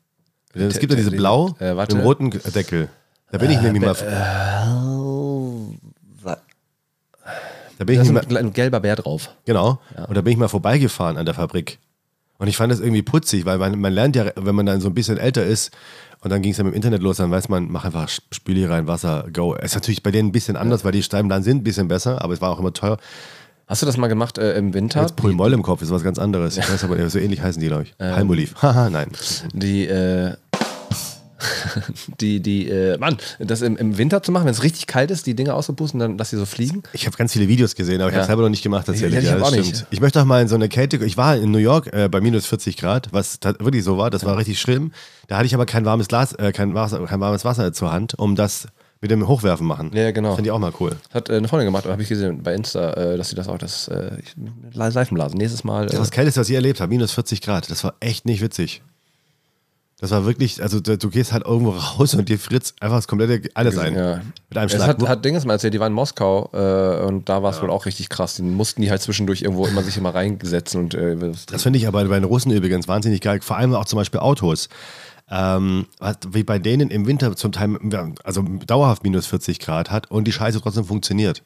Es gibt ja diese die- blau äh, mit dem roten Deckel. Da bin ich nämlich mal. Da bin ich Da ist nämlich mal, ein, gelber Bär drauf. genau. Und da bin ich mal vorbeigefahren an der Fabrik. Und ich fand das irgendwie putzig, weil man, man lernt ja, wenn man dann so ein bisschen älter ist, und dann ging es ja mit dem Internet los, dann weiß man, mach einfach Spül hier rein, Wasser, go. Es ist natürlich bei denen ein bisschen anders, weil die Steinplan sind ein bisschen besser, aber es war auch immer teuer. Hast du das mal gemacht äh, im Winter? Jetzt Pulmoll im Kopf ist was ganz anderes. Ich weiß aber, so ähnlich heißen die, glaube ich. Palmolive. *laughs* Haha, nein. Die, äh, *laughs* die, die, äh, Mann, das im, im Winter zu machen, wenn es richtig kalt ist, die Dinge auszupusten, dann dass sie so fliegen. Ich habe ganz viele Videos gesehen, aber ich Ja. habe selber noch nicht gemacht tatsächlich. Ja, ich Ja, das auch nicht. stimmt. Ich möchte auch mal in so eine Kälte. Ich war in New York äh, bei minus 40 Grad, was wirklich so war. Das war richtig schlimm. Da hatte ich aber kein warmes Glas, äh, kein, kein warmes Wasser zur Hand, um das mit dem Hochwerfen machen. Ja, genau. Finde ich auch mal cool. Hat äh, eine Freundin gemacht, habe ich gesehen bei Insta, äh, dass sie das auch, das äh, Seifenblasen. Nächstes Mal. Das Äh, war das Kälteste, was ich erlebt habe. Minus 40 Grad. Das war echt nicht witzig. Das war wirklich, also du, du gehst halt irgendwo raus und dir fritzt einfach das komplette alles ein. ja. Mit einem Es Schlag. hat, hat Dinges mal erzählt, die waren in Moskau äh, und da war es wohl auch richtig krass. Die mussten die halt zwischendurch irgendwo immer sich immer reinsetzen und äh, das- Das finde ich aber bei den Russen übrigens wahnsinnig geil. Vor allem auch zum Beispiel Autos. Ähm, wie bei denen im Winter zum Teil, also dauerhaft minus 40 Grad hat und die Scheiße trotzdem funktioniert.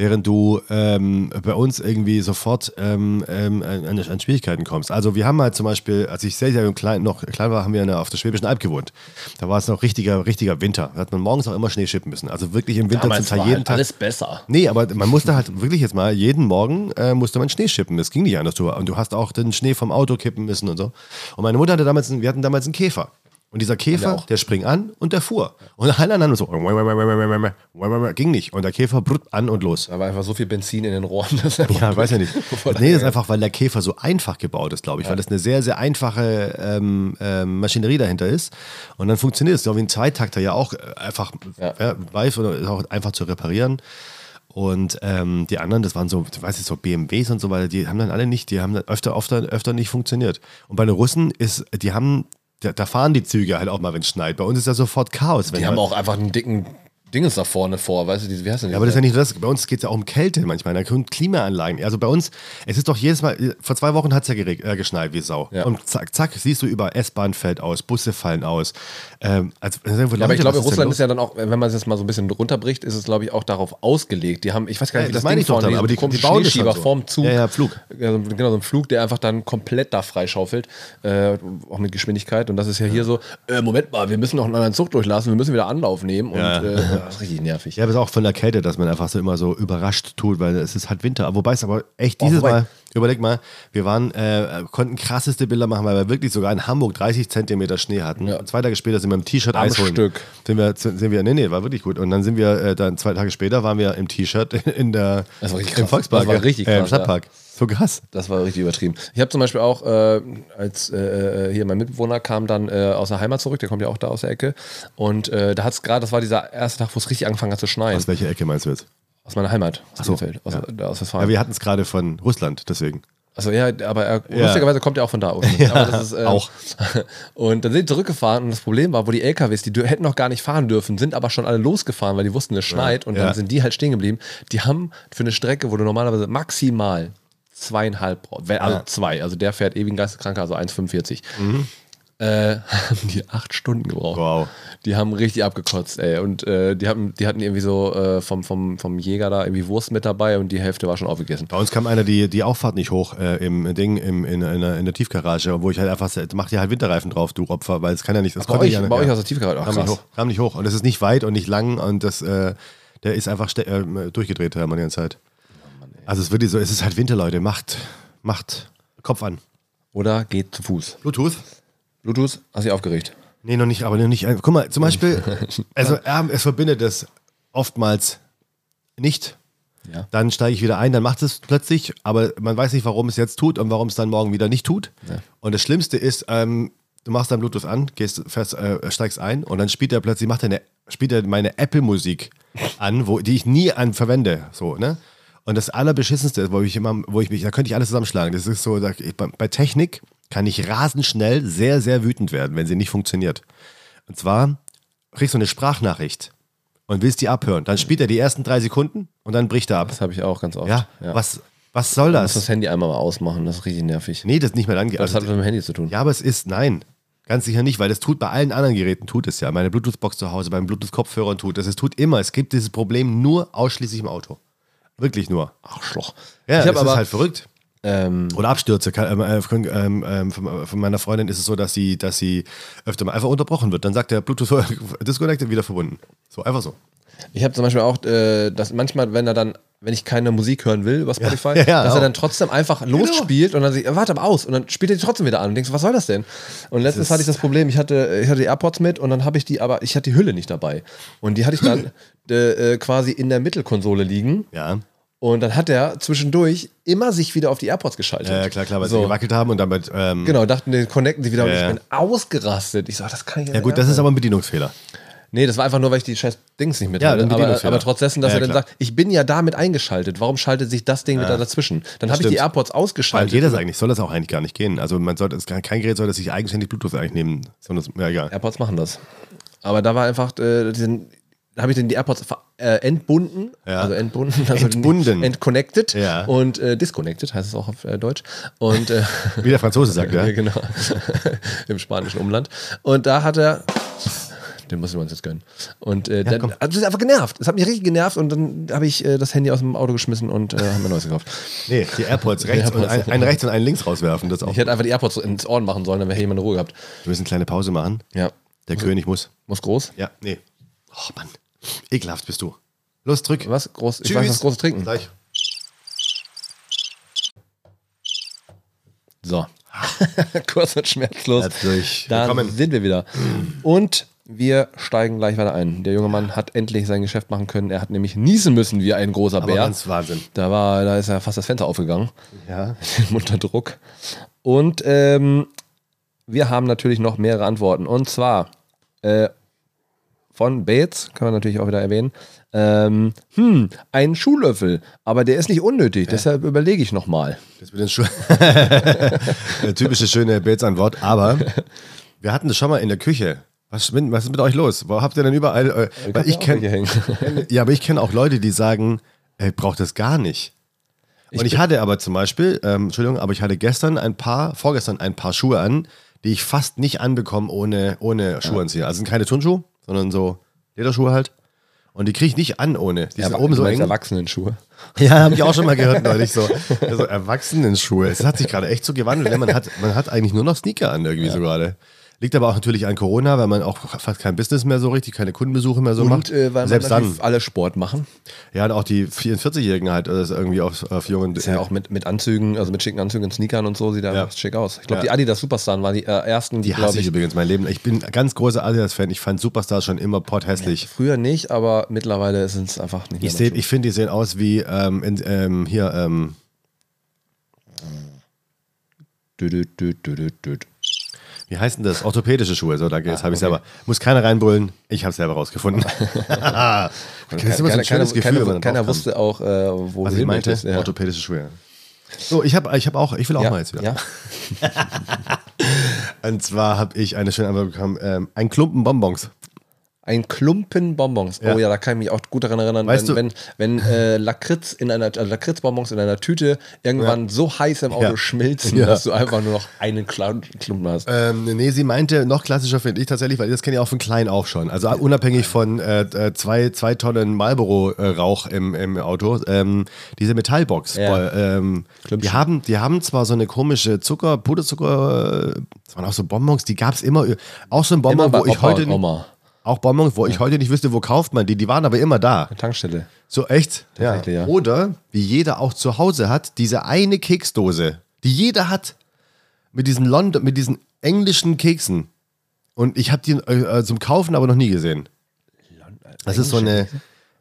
Während du ähm, bei uns irgendwie sofort ähm, ähm, an, an Schwierigkeiten kommst. Also wir haben halt zum Beispiel, als ich sehr, sehr klein, noch klein war, haben wir auf der Schwäbischen Alb gewohnt. Da war es noch richtiger, richtiger Winter. Da hat man morgens auch immer Schnee schippen müssen. Also wirklich im Winter Damals zum Teil jeden halt Tag. alles besser. Nee, aber man musste halt wirklich jetzt mal, jeden Morgen äh, musste man Schnee schippen. Das ging nicht anders. Du, und du hast auch den Schnee vom Auto kippen müssen und so. Und meine Mutter hatte damals, wir hatten damals einen Käfer. Und dieser Käfer, der springt an und der fuhr. Und alle anderen so, ging nicht. Und der Käfer brrrt an und los. Da war einfach so viel Benzin in den Rohren. dass er- Ja, weiß ja nicht. Nee, das ist einfach, weil der Käfer so einfach gebaut ist, glaube ich. Weil das eine sehr, sehr einfache ähm, ähm, Maschinerie dahinter ist. Und dann funktioniert es. Genau wie ein Zweitakter ja auch äh, einfach Ja. ja. weiß oder ist auch einfach zu reparieren. Und ähm, die anderen, das waren so, ich weiß nicht, so BMWs und so weiter, die haben dann alle nicht, die haben dann öfter, öfter, öfter nicht funktioniert. Und bei den Russen ist, die haben, da, da fahren die Züge halt auch mal, wenn es schneit. Bei uns ist ja sofort Chaos. Wenn Die haben auch einfach einen dicken Dinges da vorne vor, weißt du, diese, wie heißt denn ja, aber das ist ja nicht nur das. Bei uns geht es ja auch um Kälte manchmal. Da kommen Klimaanlagen. Also bei uns, es ist doch jedes Mal, vor zwei Wochen hat es ja äh, geschneit wie Sau. Ja. Und zack, zack, siehst du über S-Bahn fällt aus, Busse fallen aus. Ähm, als, Ja, aber ich glaube, Russland ist ja dann auch, wenn man es jetzt mal so ein bisschen runterbricht, ist es, glaube ich, auch darauf ausgelegt. Die haben, ich weiß gar nicht, Ja, wie das das, meine Ding ich doch vorne, dann, aber die- die bauen Schneeschieber so. vorm Zug. Ja, ja, Flug. Ja, so- genau, so ein Flug, der einfach dann komplett da freischaufelt, äh, auch mit Geschwindigkeit. Und das ist ja hier so, äh, Moment mal, wir müssen noch einen anderen Zug durchlassen, wir müssen wieder Anlauf nehmen. Und Ja. das ist richtig nervig. Ja, aber es ist auch von der Kälte, dass man einfach so immer so überrascht tut, weil es ist halt Winter. Wobei es aber echt dieses Oh, Mal. Überleg mal, wir waren, äh, konnten krasseste Bilder machen, weil wir wirklich sogar in Hamburg 30 Zentimeter Schnee hatten. Ja. Zwei Tage später sind wir im T-Shirt Eis holen. Stück. Sind wir, sind wir, nee, nee, war wirklich gut. Und dann sind wir, äh, dann zwei Tage später waren wir im T-Shirt *laughs* in der, Das war richtig im krass. Volkspark. Das war ja. richtig Äh, Im krass, Stadtpark. So krass. Das war richtig übertrieben. Ich habe zum Beispiel auch, äh, als äh, hier mein Mitbewohner kam dann äh, aus der Heimat zurück, der kommt ja auch da aus der Ecke. Und äh, da hat es gerade, das war dieser erste Tag, wo es richtig angefangen hat zu schneien. Aus welcher Ecke meinst du jetzt? Aus meiner Heimat, aus so, Bielefeld, aus, da aus Ja, Westfalen. wir hatten es gerade von Russland, deswegen. Also ja, aber er, Ja. lustigerweise kommt er auch von da ursprünglich. *laughs* Ja, ist, ähm, auch. *laughs* Und dann sind die zurückgefahren und das Problem war, wo die LKWs, die hätten noch gar nicht fahren dürfen, sind aber schon alle losgefahren, weil die wussten, es schneit und Ja. dann sind die halt stehen geblieben. Die haben für eine Strecke, wo du normalerweise maximal zweieinhalb also Ja. zwei, also der fährt ewig geisteskranker, also 1,45. Äh, *laughs* haben die acht Stunden gebraucht. Wow. Die haben richtig abgekotzt, ey. Und äh, die, hatten, die hatten irgendwie so äh, vom, vom, vom Jäger da irgendwie Wurst mit dabei und die Hälfte war schon aufgegessen. Bei uns kam einer die, die Auffahrt nicht hoch äh, im Ding, im, in, in, der, in der Tiefgarage, wo ich halt einfach, mach dir halt Winterreifen drauf, du Opfer, weil es kann ja nicht, das Bei konnte euch, ja, bei euch aus der Tiefgarage. Ach, kam nicht hoch, kam nicht hoch. Und es ist nicht weit und nicht lang und das, äh, der ist einfach ste- äh, durchgedreht, Herr, die ganze Zeit. Also es ist wirklich so, es ist halt Winter, Leute, macht, macht Kopf an. Oder geht zu Fuß. Bluetooth? Bluetooth, hast dich aufgeregt. Nee, noch nicht, aber noch nicht. Guck mal, zum Beispiel, *laughs* also ähm, es verbindet es oftmals nicht. Ja. Dann steige ich wieder ein, dann macht es plötzlich, aber man weiß nicht, warum es jetzt tut und warum es dann morgen wieder nicht tut. Ja. Und das Schlimmste ist, ähm, du machst dein Bluetooth an, gehst fest, äh, steigst ein und dann spielt er plötzlich, macht er eine, spielt er meine Apple-Musik an, wo, die ich nie an verwende. So, ne? Und das Allerbeschissenste, wo ich immer, wo ich mich, da könnte ich alles zusammenschlagen. Das ist so, da- ich, bei, bei Technik kann ich rasend schnell sehr, sehr wütend werden, wenn sie nicht funktioniert. Und zwar kriegst du eine Sprachnachricht und willst die abhören. Dann spielt er die ersten drei Sekunden und dann bricht er ab. Das habe ich auch ganz oft. Ja, Was, was soll Du musst das? das Handy einmal mal ausmachen, das ist richtig nervig. Nee, das ist nicht mehr dann. Das hat was mit dem Handy zu tun. Ja, aber es ist, nein, ganz sicher nicht, weil das tut bei allen anderen Geräten, tut es ja. Meine Bluetooth-Box zu Hause, beim Bluetooth-Kopfhörern tut es. Es tut immer. Es gibt dieses Problem nur ausschließlich im Auto. Wirklich nur. Arschloch. Ja, ich das aber, ist halt verrückt. Ähm, Oder Abstürze. Ähm, äh, Von, ähm, ähm, von, von meiner Freundin ist es so, dass sie, dass sie öfter mal einfach unterbrochen wird. Dann sagt der Bluetooth *laughs* disconnected, wieder verbunden. So, einfach so. ich habe zum Beispiel auch, äh, dass manchmal, wenn er dann, wenn ich keine Musik hören will über Spotify, Ja, *laughs* ja, dass auch. er dann trotzdem einfach losspielt und dann sagt, warte mal aus und dann spielt er die trotzdem wieder an und denkst, was soll das denn? Und letztens hatte ich das Problem, ich hatte, ich hatte die AirPods mit und dann habe ich die, aber ich hatte die Hülle nicht dabei. Und die hatte ich dann äh, äh, quasi in der Mittelkonsole liegen Ja. Und dann hat er zwischendurch immer sich wieder auf die AirPods geschaltet. Ja, klar, klar, weil sie so. gewackelt haben und damit. Ähm, Genau, dachten, die connecten sich wieder und Ja, ich ja. bin ausgerastet. Ich sag, das kann ich Ja, gut, das ist aber ein Bedienungsfehler. Nee, das war einfach nur, weil ich die scheiß Dings nicht mit Ja, hatte. Aber, aber trotz dessen, dass Ja, er dann klar. sagt, ich bin ja damit eingeschaltet. Warum schaltet sich das Ding wieder dazwischen? Dann habe ich die. AirPods Weil ausgeschaltet. geht das eigentlich, soll das auch eigentlich gar nicht gehen. Also man sollte, es kann- kein Gerät soll das sich eigenständig Bluetooth eigentlich nehmen, sondern es- ja egal. AirPods machen das. Aber da war einfach, äh, diesen, habe ich dann die AirPods äh, entbunden, Ja. also entbunden, also Entbunden. entconnected Ja. und äh, disconnected, heißt es auch auf äh, Deutsch. Und äh, *laughs* Wie der Franzose sagt, ja. *laughs* genau, *laughs* im spanischen Umland. Und da hat er, den muss ich uns jetzt gönnen. Und äh, dann, komm. also das ist einfach genervt. Es hat mich richtig genervt und dann habe ich äh, das Handy aus dem Auto geschmissen und äh, habe mir ein neues gekauft. Nee, die AirPods rechts AirPods, und ein, ja. einen rechts und einen links rauswerfen. Das auch. Ich hätte einfach die AirPods ins Ohren machen sollen, dann wäre hier jemand in Ruhe gehabt. Wir müssen eine kleine Pause machen. Ja. Der König muss. Muss groß? Ja, nee. Oh Mann. Ekelhaft bist du. Los, drück. Was? Groß? Ich Tschüss. weiß, was großes Trinken. Gleich. So. *laughs* Kurz und schmerzlos. Herzlich Dann willkommen. sind wir wieder. Und wir steigen gleich weiter ein. Der junge Mann hat endlich sein Geschäft machen können. Er hat nämlich niesen müssen wie ein großer Aber Bär. ganz Wahnsinn. Da war, da ist ja fast das Fenster aufgegangen. Ja. *laughs* unter Druck. Und ähm, wir haben natürlich noch mehrere Antworten. Und zwar äh, von Bates, kann man natürlich auch wieder erwähnen. Ähm, hm, ein Schuhlöffel, aber der ist nicht unnötig, deshalb überlege ich nochmal. Das mit den Schuhen. *laughs* Eine typische schöne Bates-Antwort. Aber wir hatten das schon mal in der Küche. Was, mit- was ist mit euch los? Wo habt ihr denn überall? Äh, weil ich kenne *laughs* ja, aber ich kenne auch Leute, die sagen, ey, braucht das gar nicht. Und ich hatte aber zum Beispiel, ähm, Entschuldigung, aber ich hatte gestern ein paar, vorgestern ein paar Schuhe an, die ich fast nicht anbekomme ohne, ohne Schuhe anziehen. Also sind keine Turnschuhe, sondern so Lederschuhe halt. Und die kriege ich nicht an ohne. Die sind oben so eng. Erwachsenenschuhe. *laughs* Ja, habe ich auch schon mal gehört neulich so. *laughs* Also Erwachsenenschuhe. Es hat sich gerade echt so gewandelt. Man hat, man hat eigentlich nur noch Sneaker an irgendwie so gerade. Liegt aber auch natürlich an Corona, weil man auch fast kein Business mehr so richtig, keine Kundenbesuche mehr so macht. Und äh, weil Selbst man dann. alle Sport machen. Ja, und auch die 44-Jährigen halt, also irgendwie auf, auf jungen. Ist ja auch mit, mit Anzügen, also mit schicken Anzügen und Sneakern und so, sieht da Ja. schick aus. Ich glaube, Ja. die Adidas Superstar waren die äh, ersten, die, Die hasse ich ich, übrigens mein Leben. Ich bin ein ganz großer Adidas-Fan. Ich fand Superstars schon immer potthässlich. früher nicht, aber mittlerweile sind es einfach nicht mehr. Ich, seh- so. ich finde, die sehen aus wie ähm, in, ähm, hier, ähm. Wie heißt denn das? Orthopädische Schuhe. So, danke, jetzt habe ich selber. Muss keiner reinbrüllen. Ich habe selber rausgefunden. *laughs* *laughs* das ist immer so ein Keiner, schönes Gefühl, keiner, man keiner kommt. wusste auch, äh, wo Was du ich meinte. Ja. orthopädische Schuhe. So, ich habe ich hab auch, ich will auch Ja, mal jetzt wieder. ja. *laughs* Und zwar habe ich eine schöne Antwort bekommen: ähm, ein Klumpen Bonbons. Ein Klumpen Bonbons. Ja. Oh ja, da kann ich mich auch gut daran erinnern, Weißt wenn, du- wenn, wenn äh, Lakritz in einer also Lakritzbonbons in einer Tüte irgendwann so heiß im Auto Ja. schmilzen, Ja. dass du einfach nur noch einen Klumpen hast. Ähm, nee, sie meinte, noch klassischer finde ich tatsächlich, weil das kenne ich auch von klein auf schon. Also unabhängig von äh, äh, zwei, zwei Tonnen Marlboro-Rauch im, im Auto. Ähm, diese Metallbox. Ja. Boah, ähm, die, haben, die haben zwar so eine komische Zucker, Puderzucker, äh, das waren auch so Bonbons, die gab es immer. Auch so ein Bonbon, wo ich Opa heute. Auch Bonbons, wo ich heute nicht wüsste, wo kauft man die. Die waren aber immer da. Tankstelle. So echt? Tatsächlich, ja. Oder, wie jeder auch zu Hause hat, diese eine Keksdose, die jeder hat, mit diesen London, mit diesen englischen Keksen. Und ich habe die äh, äh, zum Kaufen aber noch nie gesehen. Das ist so eine,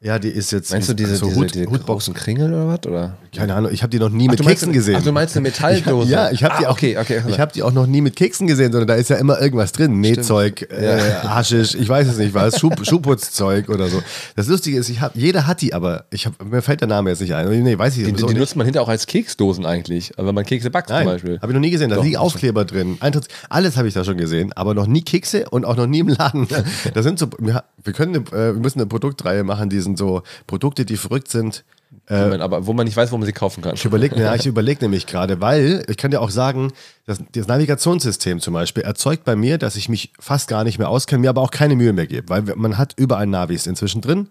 ja, die ist jetzt Meinst du diese, so diese, Hut, diese Hutbox. großen Kringel oder was? Oder? Keine Ahnung, ich habe die noch nie mit du meinst Keksen gesehen. Ach, du meinst eine *laughs* Metalldose? Ja, ich habe die Ah, auch. okay, okay. Ich habe die auch noch nie mit Keksen gesehen, sondern da ist ja immer irgendwas drin, Nähzeug, äh, Haschisch, ich weiß es nicht was, Schuh, *laughs* Schuhputzzeug oder so. Das Lustige ist, ich hab, jeder hat die, aber ich hab, mir fällt der Name jetzt nicht ein. Nee, weiß ich Die, die nicht. nutzt man hinterher auch als Keksdosen eigentlich. Wenn man Kekse backt zum Nein, Beispiel. habe ich noch nie gesehen. Da Doch, liegen ach. Aufkleber drin. Eintritts alles habe ich da schon gesehen, aber noch nie Kekse und auch noch nie im Laden. *laughs* Da sind so, wir, können, eine, äh, wir müssen eine Produktreihe machen, die sind so Produkte, die verrückt sind. Moment, aber wo man nicht weiß, wo man sie kaufen kann. Ich überlege ja, *laughs* ich überleg nämlich gerade, weil ich kann dir auch sagen, das, das Navigationssystem zum Beispiel erzeugt bei mir, dass ich mich fast gar nicht mehr auskenne, mir aber auch keine Mühe mehr gebe, weil man hat überall Navis inzwischen drin.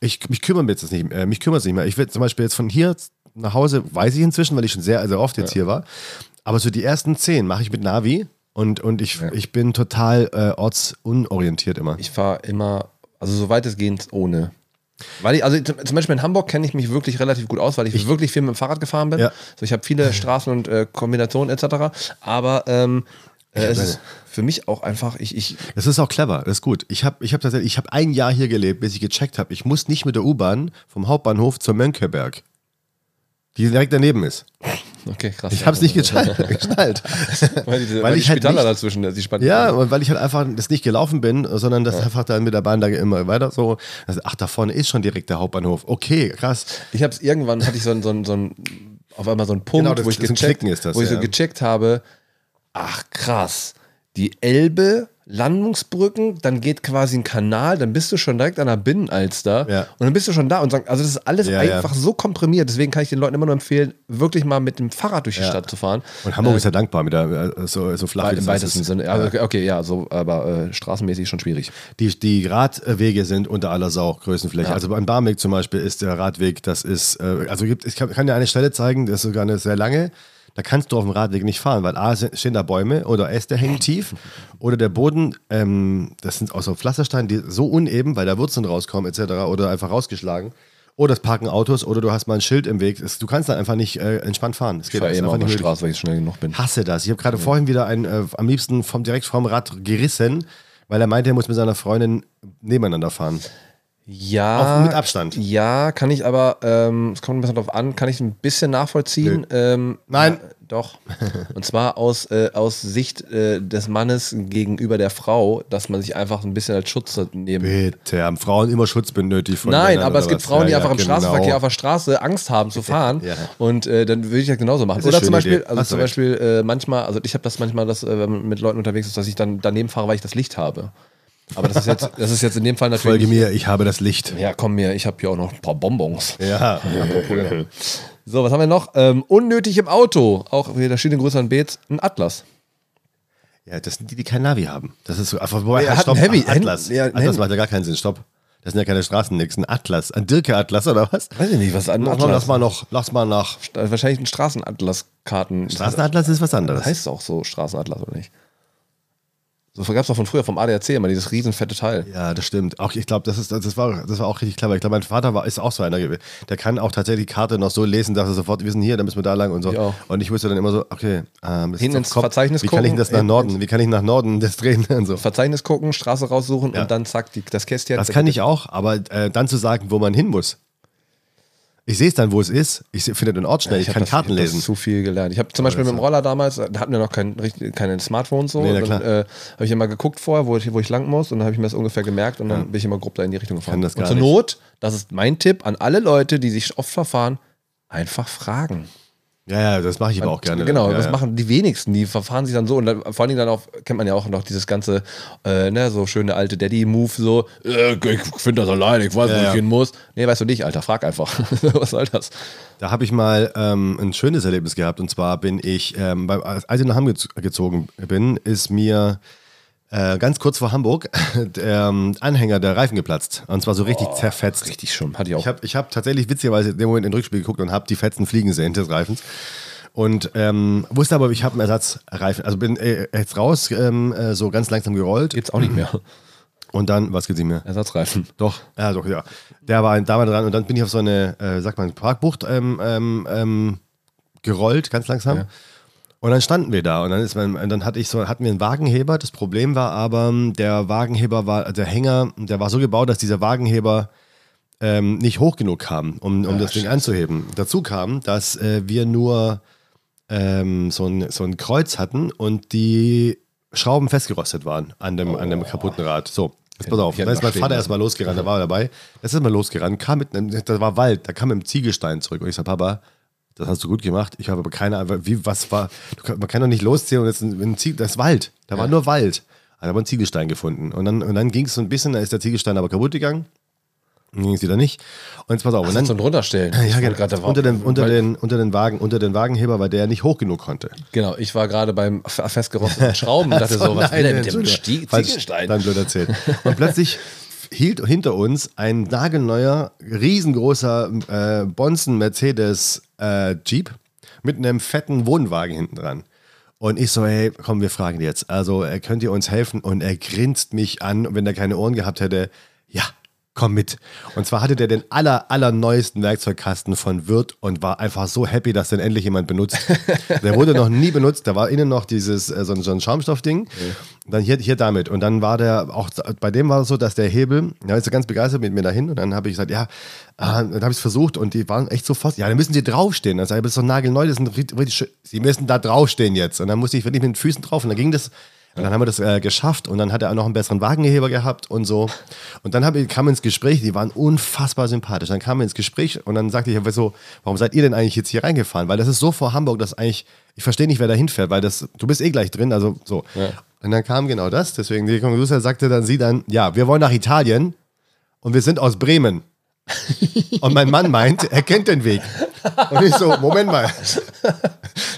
Ich, mich kümmere mich jetzt nicht, äh, mich kümmert es nicht mehr. Ich will zum Beispiel jetzt von hier nach Hause, weiß ich inzwischen, weil ich schon sehr, sehr oft jetzt hier war. Aber so die ersten zehn mache ich mit Navi und, und ich, ich bin total äh, ortsunorientiert immer. Ich fahre immer, also soweit es geht, ohne. Weil ich, also zum Beispiel in Hamburg kenne ich mich wirklich relativ gut aus, weil ich, wirklich viel mit dem Fahrrad gefahren bin. Ja. So, ich habe viele *laughs* Straßen und äh, Kombinationen etc. Aber ähm, äh, es ist für mich auch einfach, ich, ich Das ist auch clever, das ist gut. Ich habe ich hab tatsächlich, ich habe ein Jahr hier gelebt, bis ich gecheckt habe, ich muss nicht mit der U-Bahn vom Hauptbahnhof zur Mönckeberg, die direkt daneben ist. Okay, krass. Ich habe es nicht geschnallt. *laughs* geschnallt. *laughs* weil, diese, weil weil die ich halt nicht- dazwischen, die Span Ja, und weil ich halt einfach das nicht gelaufen bin, sondern das einfach dann mit der Bahn da immer weiter so. Also, ach, da vorne ist schon direkt der Hauptbahnhof. Okay, krass. Ich habe es irgendwann, hatte ich so ein, so ein, so ein, auf einmal so einen Punkt, Genau, das- wo ich gecheckt, das, wo ich so ja. gecheckt habe, ach krass, die Elbe, Landungsbrücken, dann geht quasi ein Kanal, dann bist du schon direkt an der Binnenalster Ja. und dann bist du schon da und sagen, also das ist alles Ja, ja. einfach so komprimiert, deswegen kann ich den Leuten immer nur empfehlen, wirklich mal mit dem Fahrrad durch die Stadt zu fahren. Und Hamburg ist ja dankbar mit der äh, so, so flach Im weitesten. Sinne. Ja, okay, ja, so, aber äh, straßenmäßig schon schwierig. Die, die Radwege sind unter aller Sau, Größenfläche. Ja. Also beim Barmbek zum Beispiel ist der Radweg, das ist, äh, also gibt, ich kann, kann dir eine Stelle zeigen, das ist sogar eine sehr lange. Da kannst du auf dem Radweg nicht fahren, weil A stehen da Bäume oder Äste hängen tief oder der Boden, ähm, das sind auch so Pflastersteine, die so uneben, weil da Wurzeln rauskommen etc. oder einfach rausgeschlagen. Oder es parken Autos oder du hast mal ein Schild im Weg. Es- Du kannst dann einfach nicht äh, entspannt fahren. Ich geht fahre ist immer auf der Straße, weil ich schnell genug bin. hasse das. Ich habe gerade vorhin wieder einen äh, am liebsten vom, direkt vom Rad gerissen, weil er meinte, er muss mit seiner Freundin nebeneinander fahren. Ja. Auf- mit Abstand. Ja, kann ich aber, ähm, es kommt ein bisschen drauf an, kann ich ein bisschen nachvollziehen. Ähm, Nein. ja, doch. *laughs* Und zwar aus, äh, aus Sicht äh, des Mannes gegenüber der Frau, dass man sich einfach ein bisschen als Schutz nehmen. Bitte, haben Frauen immer Schutz benötigt von Nein, Männern aber es gibt was? Frauen, die Ja, einfach ja, im genau. Straßenverkehr auf der Straße Angst haben zu fahren. Ja. Und äh, dann würde ich das genauso machen. Das Oder zum Beispiel, Idee. also Hast zum. Beispiel äh, manchmal, also ich habe das manchmal, dass, äh, wenn man mit Leuten unterwegs ist, dass ich dann daneben fahre, weil ich das Licht habe. Aber das ist jetzt, das ist jetzt in dem Fall natürlich. Folge mir, ich habe das Licht. Ja, komm mir, ich habe hier auch noch ein paar Bonbons. Ja. So, was haben wir noch? Ähm, unnötig im Auto. Auch wieder steht in größeren Beets ein Atlas. ja, das sind die, die kein Navi haben. Das ist so einfach, wobei, hat stopp, ein Heavy- Atlas. ja, Atlas Heavy- macht ja gar keinen Sinn, stopp. Das sind ja keine Straßennix, ein Atlas. Ein Dirke-Atlas oder was? Weiß ich nicht, was ein Lass mal, Atlas lass mal noch, lass mal nach. Wahrscheinlich ein Straßenatlas-Karten. Straßenatlas ist was anderes. Das heißt auch so Straßenatlas, oder nicht? So gab es doch von früher vom ADAC immer dieses riesenfette Teil. Ja, das stimmt. Auch ich glaube, das, ist, das, war, das war auch richtig clever. Ich glaube, mein Vater war, ist auch so einer. Der kann auch tatsächlich die Karte noch so lesen, dass er sofort, wir sind hier, dann müssen wir da lang und so. Auch. Und ich wusste dann immer so, okay, ähm, ist ins Kopf. Verzeichnis Wie kann ich gucken, das nach Norden? Wie kann ich nach Norden das drehen und so. Verzeichnis gucken, Straße raussuchen Ja. und dann zack, die, das Kästchen. Das kann ich auch, aber äh, dann zu sagen, wo man hin muss. Ich sehe es dann, wo es ist. Ich finde den Ort schnell. ich, hab kann das, Karten ich lesen. Das zu viel gelernt. Ich habe zum Beispiel mit dem Roller damals, da hatten wir noch kein, keine Smartphones so. Nee, na dann äh, habe ich immer geguckt vorher, wo ich, wo ich lang muss und dann habe ich mir das ungefähr gemerkt und dann bin ich immer grob da in die Richtung gefahren. Und zur nicht. Not, das ist mein Tipp an alle Leute, die sich oft verfahren, einfach fragen. Ja, ja, das mache ich aber auch gerne. Genau, ja, das ja. machen die wenigsten. Die verfahren sich dann so und dann, vor allen Dingen dann auch, kennt man ja auch noch dieses ganze, äh, ne, so schöne alte Daddy-Move, so, äh, ich finde das alleine, ich weiß, Ja, wo ich hin muss. Nee, weißt du nicht, Alter, frag einfach. *laughs* Was soll das? Da habe ich mal ähm, ein schönes Erlebnis gehabt. Und zwar bin ich, ähm, beim, als ich nach Hamburg gez- gezogen bin, ist mir äh, ganz kurz vor Hamburg *laughs* der ähm, Anhänger der Reifen geplatzt. Und zwar so richtig zerfetzt. Richtig schon, hatte ich auch. Ich habe ich hab tatsächlich witzigerweise in dem Moment in den Rückspiel geguckt und habe die Fetzen fliegen sehen des Reifens. Und ähm, wusste aber, ich habe einen Ersatzreifen. Also bin äh, jetzt raus, ähm, äh, so ganz langsam gerollt. Gibt's auch nicht mehr. *clears throat* Und dann, was gibt's nicht mehr? Ersatzreifen. Doch, ja, doch, ja. Der war da war dran und dann bin ich auf so eine, äh, sagt man, Parkbucht ähm, ähm, ähm, gerollt, ganz langsam. Ja. Und dann standen wir da und dann ist und dann hatte ich so, hatten wir einen Wagenheber. Das Problem war aber, der Wagenheber war, der Hänger, der war so gebaut, dass dieser Wagenheber ähm, nicht hoch genug kam, um, um Ah, das Ding scheiße. anzuheben. Dazu kam, dass äh, wir nur ähm, so, ein, so ein Kreuz hatten und die Schrauben festgerostet waren an dem, an dem kaputten Rad. So, jetzt pass auf. Da ist mein Vater erstmal losgerannt, da war er dabei. Das ist mal losgerannt, kam mit einem, da war Wald, da kam mit einem Ziegelstein zurück. Und ich sag, Papa, das hast du gut gemacht. Ich habe aber keine Ahnung, wie, was war, kann- man kann doch nicht losziehen und jetzt ein, ein Ziegel, das ist Wald. Da war nur Wald. Da hat aber einen Ziegelstein gefunden. Und dann, und dann ging es so ein bisschen, da ist der Ziegelstein aber kaputt gegangen. Dann ging es wieder nicht. Und jetzt pass auf. Und dann, so ein drunterstellen. Ich ja, genau, gerade da- unter, den, unter, den, unter den Wagen, unter den Wagenheber, weil der nicht hoch genug konnte. Genau, ich war gerade beim fe- festgerosteten *laughs* Schrauben und dachte so, was will er mit dem. Stie- Falsch, Ziegelstein? Dein blöd erzählt. Und plötzlich *laughs* hielt hinter uns ein nagelneuer, riesengroßer äh, Bonzen Mercedes äh, Jeep mit einem fetten Wohnwagen hinten dran. Und ich so, hey, komm, wir fragen jetzt. Also, äh, könnt ihr uns helfen? Und er grinst mich an, wenn er keine Ohren gehabt hätte, ja, komm mit. Und zwar hatte der den aller, allerneuesten Werkzeugkasten von Wirt und war einfach so happy, dass den endlich jemand benutzt. *laughs* Der wurde noch nie benutzt. Da war innen noch dieses, äh, so, ein- so ein Schaumstoffding. Dann hier, hier damit. Und dann war der auch, bei dem war es so, dass der Hebel, da ist er ganz begeistert mit mir dahin. Und dann habe ich gesagt, ja, ah, dann habe ich es versucht und die waren echt so fast, ja, dann müssen sie draufstehen. Dann sage ich, das ist so nagelneu, das ist richtig, richtig schön. Sie müssen da draufstehen jetzt. Und dann musste ich wirklich mit den Füßen drauf und dann ging das. Und dann haben wir das äh, geschafft und dann hat er auch noch einen besseren Wagenheber gehabt und so. Und dann ich, kam ins Gespräch, die waren unfassbar sympathisch. Dann kamen wir ins Gespräch und dann sagte ich aber so, warum seid ihr denn eigentlich jetzt hier reingefahren? Weil das ist so vor Hamburg, dass eigentlich, ich verstehe nicht, wer da hinfährt, weil das, du bist eh gleich drin, also so. Und dann kam genau das, deswegen die Konklusion sagte dann sie dann, ja, wir wollen nach Italien und wir sind aus Bremen. Und mein Mann meint, er kennt den Weg. Und ich so, Moment mal. *laughs*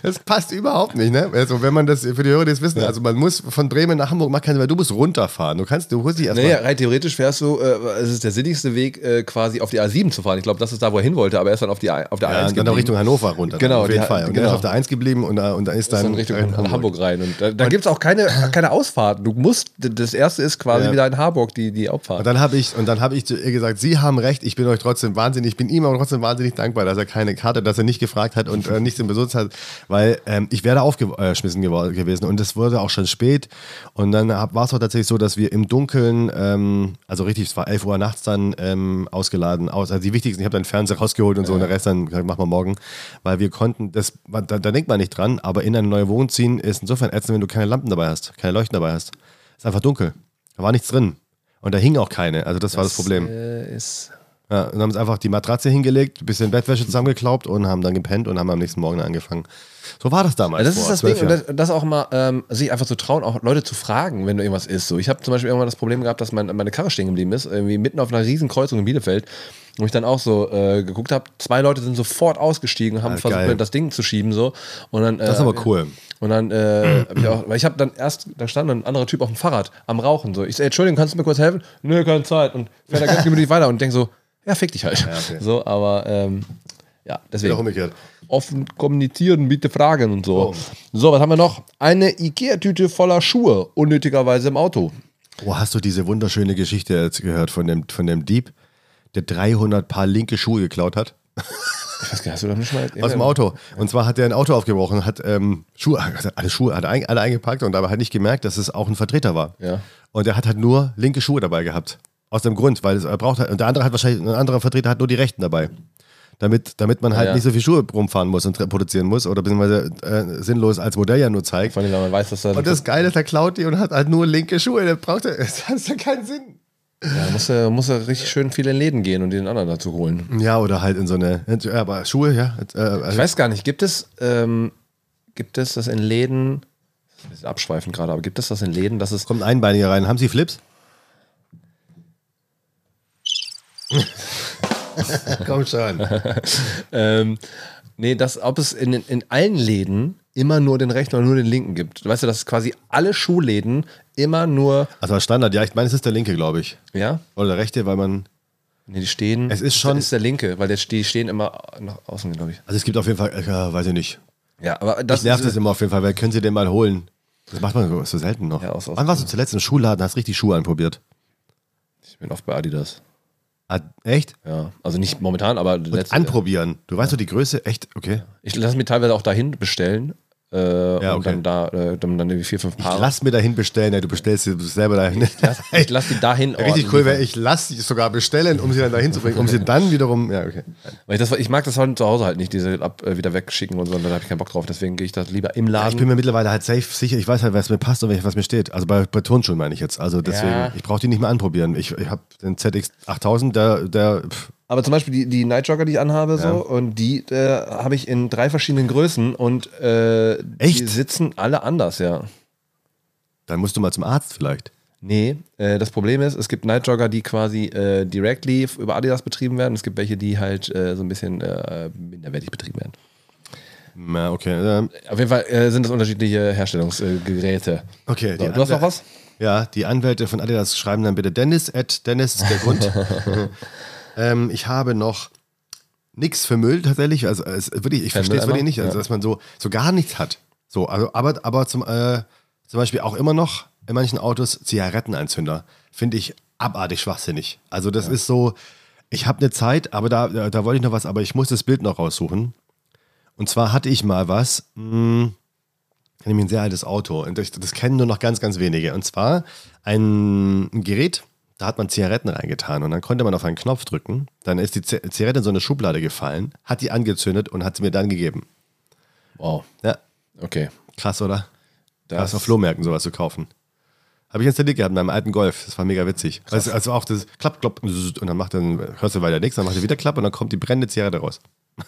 Das passt überhaupt nicht, ne? Also, wenn man das für die Hörer das wissen, also man muss von Bremen nach Hamburg machen, weil du musst runterfahren. Du kannst, du musst dich erstmal. Naja, rein theoretisch fährst du, äh, es ist der sinnigste Weg, äh, quasi auf die A7 zu fahren. Ich glaube, das ist da, wo er hin wollte, aber er ist dann auf, die, A- auf der ja, A1 und dann auch Richtung Hannover runter. Genau, auf jeden die- Fall. Und genau. dann ist auf der 1 geblieben und, und da ist Ist dann, dann Richtung in Hamburg. rein. Und da, da gibt es auch keine, keine Ausfahrt. Du musst, das erste ist quasi Ja. wieder in Harburg, die, die Und Abfahrt. dann habe ich, und dann habe ich zu ihr gesagt, Sie haben recht, ich bin euch trotzdem wahnsinnig, ich bin ihm aber trotzdem wahnsinnig dankbar, dass er keine Karte, dass er nicht gefragt hat und äh, nichts im Besitz hat, weil ähm, ich wäre aufgeschmissen gewo- gewesen und es wurde auch schon spät. Und dann war es auch tatsächlich so, dass wir im Dunkeln, ähm, also richtig, es war 11 Uhr nachts dann ähm, ausgeladen, aus, also die wichtigsten, ich habe dann Fernseher rausgeholt und so und der Rest dann gesagt, machen wir morgen, weil wir konnten, das, da, da denkt man nicht dran, aber in eine neue Wohnung ziehen ist insofern ätzend, wenn du keine Lampen dabei hast, keine Leuchten dabei hast. ist einfach dunkel. Da war nichts drin. Und da hing auch keine. Also das, war das Problem. Äh, ist Ja, und haben uns einfach die Matratze hingelegt, ein bisschen Bettwäsche zusammengeklaubt und haben dann gepennt und haben am nächsten Morgen angefangen. So war das damals. das ist das Ding, das, das auch mal, ähm, sich einfach zu trauen, auch Leute zu fragen, wenn du irgendwas ist. So, ich habe zum Beispiel irgendwann das Problem gehabt, dass mein, meine Karre stehen geblieben ist, irgendwie mitten auf einer riesen Kreuzung in Bielefeld, wo ich dann auch so äh, geguckt habe, zwei Leute sind sofort ausgestiegen haben Ah, versucht, geil. das Ding zu schieben so. Und dann, äh, Das ist aber cool. Und dann, äh, hab ich auch, weil ich habe dann erst, da stand ein anderer Typ auf dem Fahrrad am Rauchen. So, ich sag, Entschuldigung, kannst du mir kurz helfen? Nö, keine Zeit. Und fährt da ganz gemütlich weiter und denk so, ja, fick dich halt. okay. So, aber ähm, ja, deswegen. umgekehrt. offen kommunizieren, bitte fragen und so. So, was haben wir noch? Eine Ikea-Tüte voller Schuhe, unnötigerweise im Auto. Oh, hast du diese wunderschöne Geschichte jetzt gehört von dem, von dem Dieb, der 300 Paar linke Schuhe geklaut hat? Ich weiß gar nicht, hast du doch nicht mal. Aus dem Auto. Und zwar hat er ein Auto aufgebrochen, hat ähm, Schuhe, hat alle Schuhe, hat ein, alle eingepackt und aber hat nicht gemerkt, dass es auch ein Vertreter war. Ja. Und er hat halt nur linke Schuhe dabei gehabt. Aus dem Grund, weil es, er braucht halt, und der andere hat wahrscheinlich, ein anderer Vertreter hat nur die rechten dabei. Damit, damit man halt Ja. nicht so viel Schuhe rumfahren muss und produzieren muss oder beziehungsweise äh, sinnlos als Modell ja nur zeigt. Vor allem, man weiß, dass er. Und das Geile ist, er klaut die und hat halt nur linke Schuhe. Der braucht er, *laughs* das hat ja keinen Sinn. ja, muss, er, muss er richtig schön viele in Läden gehen und den anderen dazu holen. Ja, oder halt in so eine, ja, aber Schuhe, ja. Äh, Ich weiß gar nicht, gibt es, ähm, gibt es das in Läden, das ist ein bisschen abschweifend gerade, aber gibt es das in Läden, dass es. kommt ein Einbeiniger rein. Haben Sie Flips? *laughs* Komm schon. *laughs* Ähm, nee, dass, ob es in, in allen Läden immer nur den rechten oder nur den linken gibt. Weißt du, dass quasi alle Schuhläden immer nur. Also als Standard, ja, ich meine, es ist der linke, glaube ich. Ja? Oder der rechte, weil man. Nee, die stehen. Es ist schon- Das ist der linke, weil der, die stehen immer nach außen, glaube ich. Also es gibt auf jeden Fall, äh, weiß ich nicht. Ja, aber das Das nervt es immer auf jeden Fall, weil können Sie den mal holen? Das macht man so- so selten noch. Ja, aus- aus- Wann warst du zuletzt im Schuhladen, hast richtig Schuhe anprobiert? Ich bin oft bei Adidas. Ah, echt? Ja, also nicht momentan, aber Und letzte- anprobieren. Du weißt doch die Größe? Echt? Okay. Ich lasse mir teilweise auch dahin bestellen. Äh, Ja, und okay. dann da äh, dann, dann irgendwie vier, fünf Ich Paare. lass mir dahin bestellen, ey, du bestellst sie selber dahin. lass, ich lass die dahin *laughs* Richtig ordern, cool wäre, ich lass sie sogar bestellen, um sie dann dahin zu bringen, um sie *laughs* dann wiederum. Ja, okay. Weil ich, das, ich mag das halt zu Hause halt nicht, diese ab, äh, wieder wegschicken und so, und da habe ich keinen Bock drauf. Deswegen gehe ich das lieber im Ja, Laden. ich bin mir mittlerweile halt safe sicher, ich weiß halt, was mir passt und was mir steht. Also bei, bei Turnschuhen meine ich jetzt. Also deswegen, Ja. ich brauche die nicht mehr anprobieren. Ich, ich habe den ZX8000, der, der pff, aber zum Beispiel die, die Night Jogger, die ich anhabe, so, Ja. und die äh, habe ich in drei verschiedenen Größen und äh, die Echt? sitzen alle anders, ja. dann musst du mal zum Arzt vielleicht. Nee, äh, das Problem ist, es gibt Night Jogger, die quasi äh, directly über Adidas betrieben werden. Es gibt welche, die halt äh, so ein bisschen äh, minderwertig betrieben werden. Na, okay. Ähm, Auf jeden Fall äh, sind das unterschiedliche Herstellungsgeräte. okay. So, die du hast noch was? Ja, die Anwälte von Adidas schreiben dann bitte Dennis, at Dennis der Grund. *laughs* ähm, ich habe noch nichts für Müll tatsächlich. Also es, wirklich, ich verstehe es wirklich nicht, also, Ja. dass man so, so gar nichts hat. So, also, aber, aber zum, äh, zum Beispiel auch immer noch in manchen Autos Zigarettenanzünder. Finde ich abartig schwachsinnig. Also das ist so, ich habe eine Zeit, aber da, da, da wollte ich noch was, aber ich muss das Bild noch raussuchen. Und zwar hatte ich mal was, mh, nämlich ein sehr altes Auto. Und das, das kennen nur noch ganz, ganz wenige. Und zwar ein Gerät, da hat man Zigaretten reingetan und dann konnte man auf einen Knopf drücken. Dann ist die Zigarette in so eine Schublade gefallen, hat die angezündet und hat sie mir dann gegeben. Wow, Ja, okay. krass, oder? Das, Krass, auf Flohmärkten sowas zu kaufen. Habe ich installiert gehabt in meinem alten Golf. Das war mega witzig. Also, also auch das Klapp, Klopp und dann macht dann, hörst du weiter nichts, dann macht er wieder Klapp und dann kommt die brennende Zigarette raus.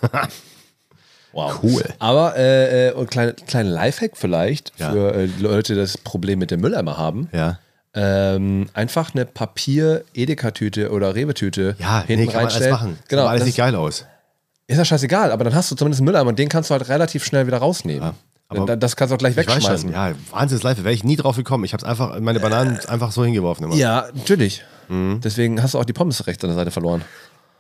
*laughs* wow. Cool. Aber äh, äh, und kleine, kleine Lifehack vielleicht Ja. für äh, Leute, die das Problem mit dem Mülleimer haben. Ja. Ähm, einfach eine Papier-Edeka-Tüte oder Rewe-Tüte Ja, hinten nee, kann man alles reinstellen. machen. Genau, Sieht alles das nicht geil aus. ist ja scheißegal, aber dann hast du zumindest einen Mülleimer und den kannst du halt relativ schnell wieder rausnehmen. Da- das kannst du auch gleich wegschmeißen. schon, ja, Wahnsinns Live, wäre ich nie drauf gekommen. Ich habe es einfach, meine Bananen einfach so hingeworfen immer. Ja, natürlich. Mhm. Deswegen hast du auch die Pommes rechts an der Seite verloren.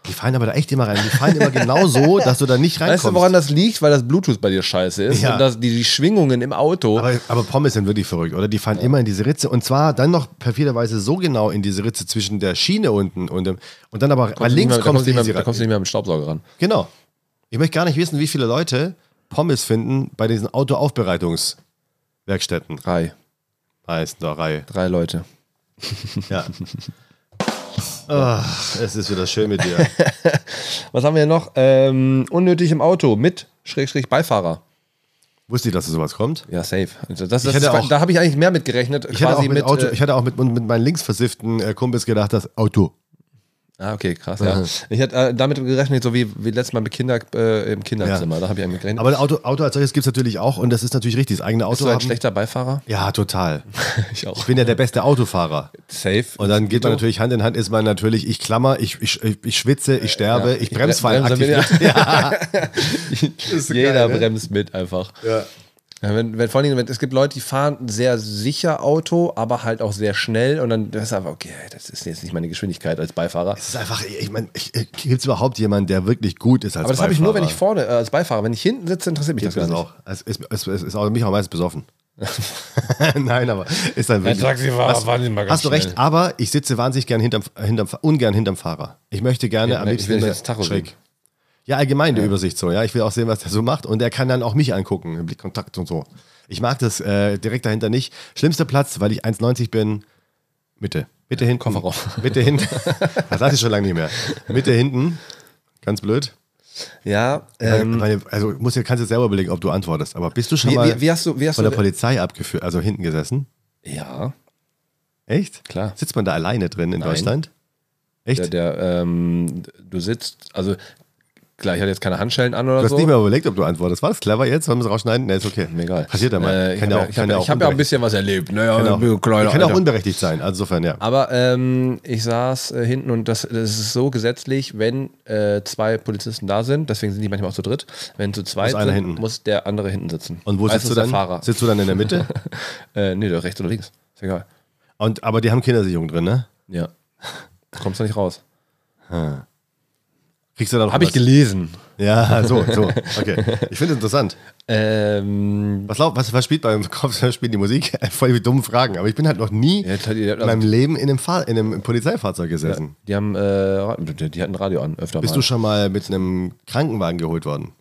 Die fallen aber da echt immer rein. Die fallen immer genau so, *laughs* dass du da nicht reinkommst. Weißt du, woran das liegt? Weil das Bluetooth bei dir scheiße ist Ja. und dass die, die Schwingungen im Auto. aber, aber Pommes sind wirklich verrückt, oder? Die fallen immer in diese Ritze und zwar dann noch perfiderweise so genau in diese Ritze zwischen der Schiene unten und dem, und dann aber nicht links mehr, da, kommst kommst du nicht mehr, da kommst du nicht mehr mit dem Staubsauger ran. Genau. Ich möchte gar nicht wissen, wie viele Leute Pommes finden bei diesen Autoaufbereitungswerkstätten. Drei. Heißt da Reihe. Drei Leute. Ja. *laughs* Ach, es ist wieder schön mit dir. *laughs* Was haben wir noch? Ähm, unnötig im Auto mit Schrägstrich Beifahrer. Wusste ich, dass sowas kommt? Ja, safe. Also das, das auch- da habe ich eigentlich mehr mit gerechnet. Ich hatte auch quasi mit, Auto, äh, ich hatte auch mit, mit meinen linksversifften äh, Kumpels gedacht, das Auto. Ah, okay, krass, ja. *laughs* Ich hätte äh, damit gerechnet, so wie, wie letztes Mal mit Kinder äh, im Kinderzimmer. Da habe ich eigentlich gerechnet. Aber ein Auto, Auto als solches gibt es natürlich auch und das ist natürlich richtig. Das eigene Bist Auto du ein haben. schlechter Beifahrer? Ja, total. *laughs* Ich auch. Ich bin ja der beste Autofahrer. Safe. Und dann geht man natürlich Hand in Hand, ist man natürlich, ich klammer, ich, ich, ich schwitze, ich sterbe, Ja, ich ich bremse vor allem bremse aktiv. Ja. *laughs* Jeder geil, ne? bremst mit einfach. Ja. Ja, wenn, wenn, vor allem, wenn, es gibt Leute, die fahren sehr sicher Auto, aber halt auch sehr schnell und dann das ist einfach, okay, das ist jetzt nicht meine Geschwindigkeit als Beifahrer. Es ist einfach, ich meine, gibt es überhaupt jemanden, der wirklich gut ist als Aber das habe ich nur, wenn ich vorne äh, als Beifahrer, wenn ich hinten sitze, interessiert mich Gibt das gar nicht. auch. Es ist, es, es ist auch mich auch meistens besoffen. *laughs* *laughs* Nein, aber ist dann wirklich. Taxifahrer hast, fahren immer ganz hast du recht, schnell. aber ich sitze wahnsinnig gern hinterm, hinterm, ungern hinterm Fahrer. Ich möchte gerne Ja, am ich liebsten will nicht immer das Tacho schräg. Ja, allgemein die Übersicht so, ja. Ich will auch sehen, was der so macht und der kann dann auch mich angucken, im Blickkontakt und so. Ich mag das äh, direkt dahinter nicht. Schlimmster Platz, weil ich 1,90 bin, Mitte. Mitte hinten. Kofferraum. Mitte hinten. *laughs* Das hatte ich schon lange nicht mehr. Mitte hinten. Ganz blöd. Ja, Ähm, also musst du, kannst du selber überlegen, ob du antwortest. Aber bist du schon wie, mal wie, hast du, wie hast von der Polizei abgeführt, also hinten gesessen? ja, Echt? Klar. Sitzt man da alleine drin in Nein. Deutschland? Echt? der, der ähm, du sitzt, also klar, ich hatte jetzt keine Handschellen an oder du hast so. nicht mehr überlegt, ob du antwortest. War das clever jetzt? Wollen wir es rausschneiden? Nee, ist okay. Mir egal. Passiert ja mal. Äh, ich Kann habe ja ja, ich kann hab, ja ja, ich hab ja ein bisschen was erlebt. Naja, Kann ich bin ein auch, kleiner kann auch unberechtigt sein. Also insofern, ja. Aber ähm, ich saß äh, hinten und das, das ist so gesetzlich, wenn äh, zwei Polizisten da sind, deswegen sind die manchmal auch zu dritt, wenn zu zweit Muss sind, muss der andere hinten sitzen. Und wo sitzt du dann? der Fahrer. Sitzt du dann in der Mitte? *laughs* Äh, nee, rechts oder links. Ist egal. Und, aber die haben Kindersicherung drin, ne? Ja. Kommst du nicht raus. Kriegst du dann noch Habe ich was? gelesen. Ja, *laughs* so, so. Okay. Ich finde es interessant. Ähm, Was, was, was spielt beim Kopfspiel die Musik? *laughs* Voll die dummen Fragen. Aber ich bin halt noch nie ja, die, die, in meinem Leben in einem, Fahr in einem Polizeifahrzeug gesessen. die haben, äh, die, die hatten Radio an, öfter Bist mal. du schon mal mit einem Krankenwagen geholt worden?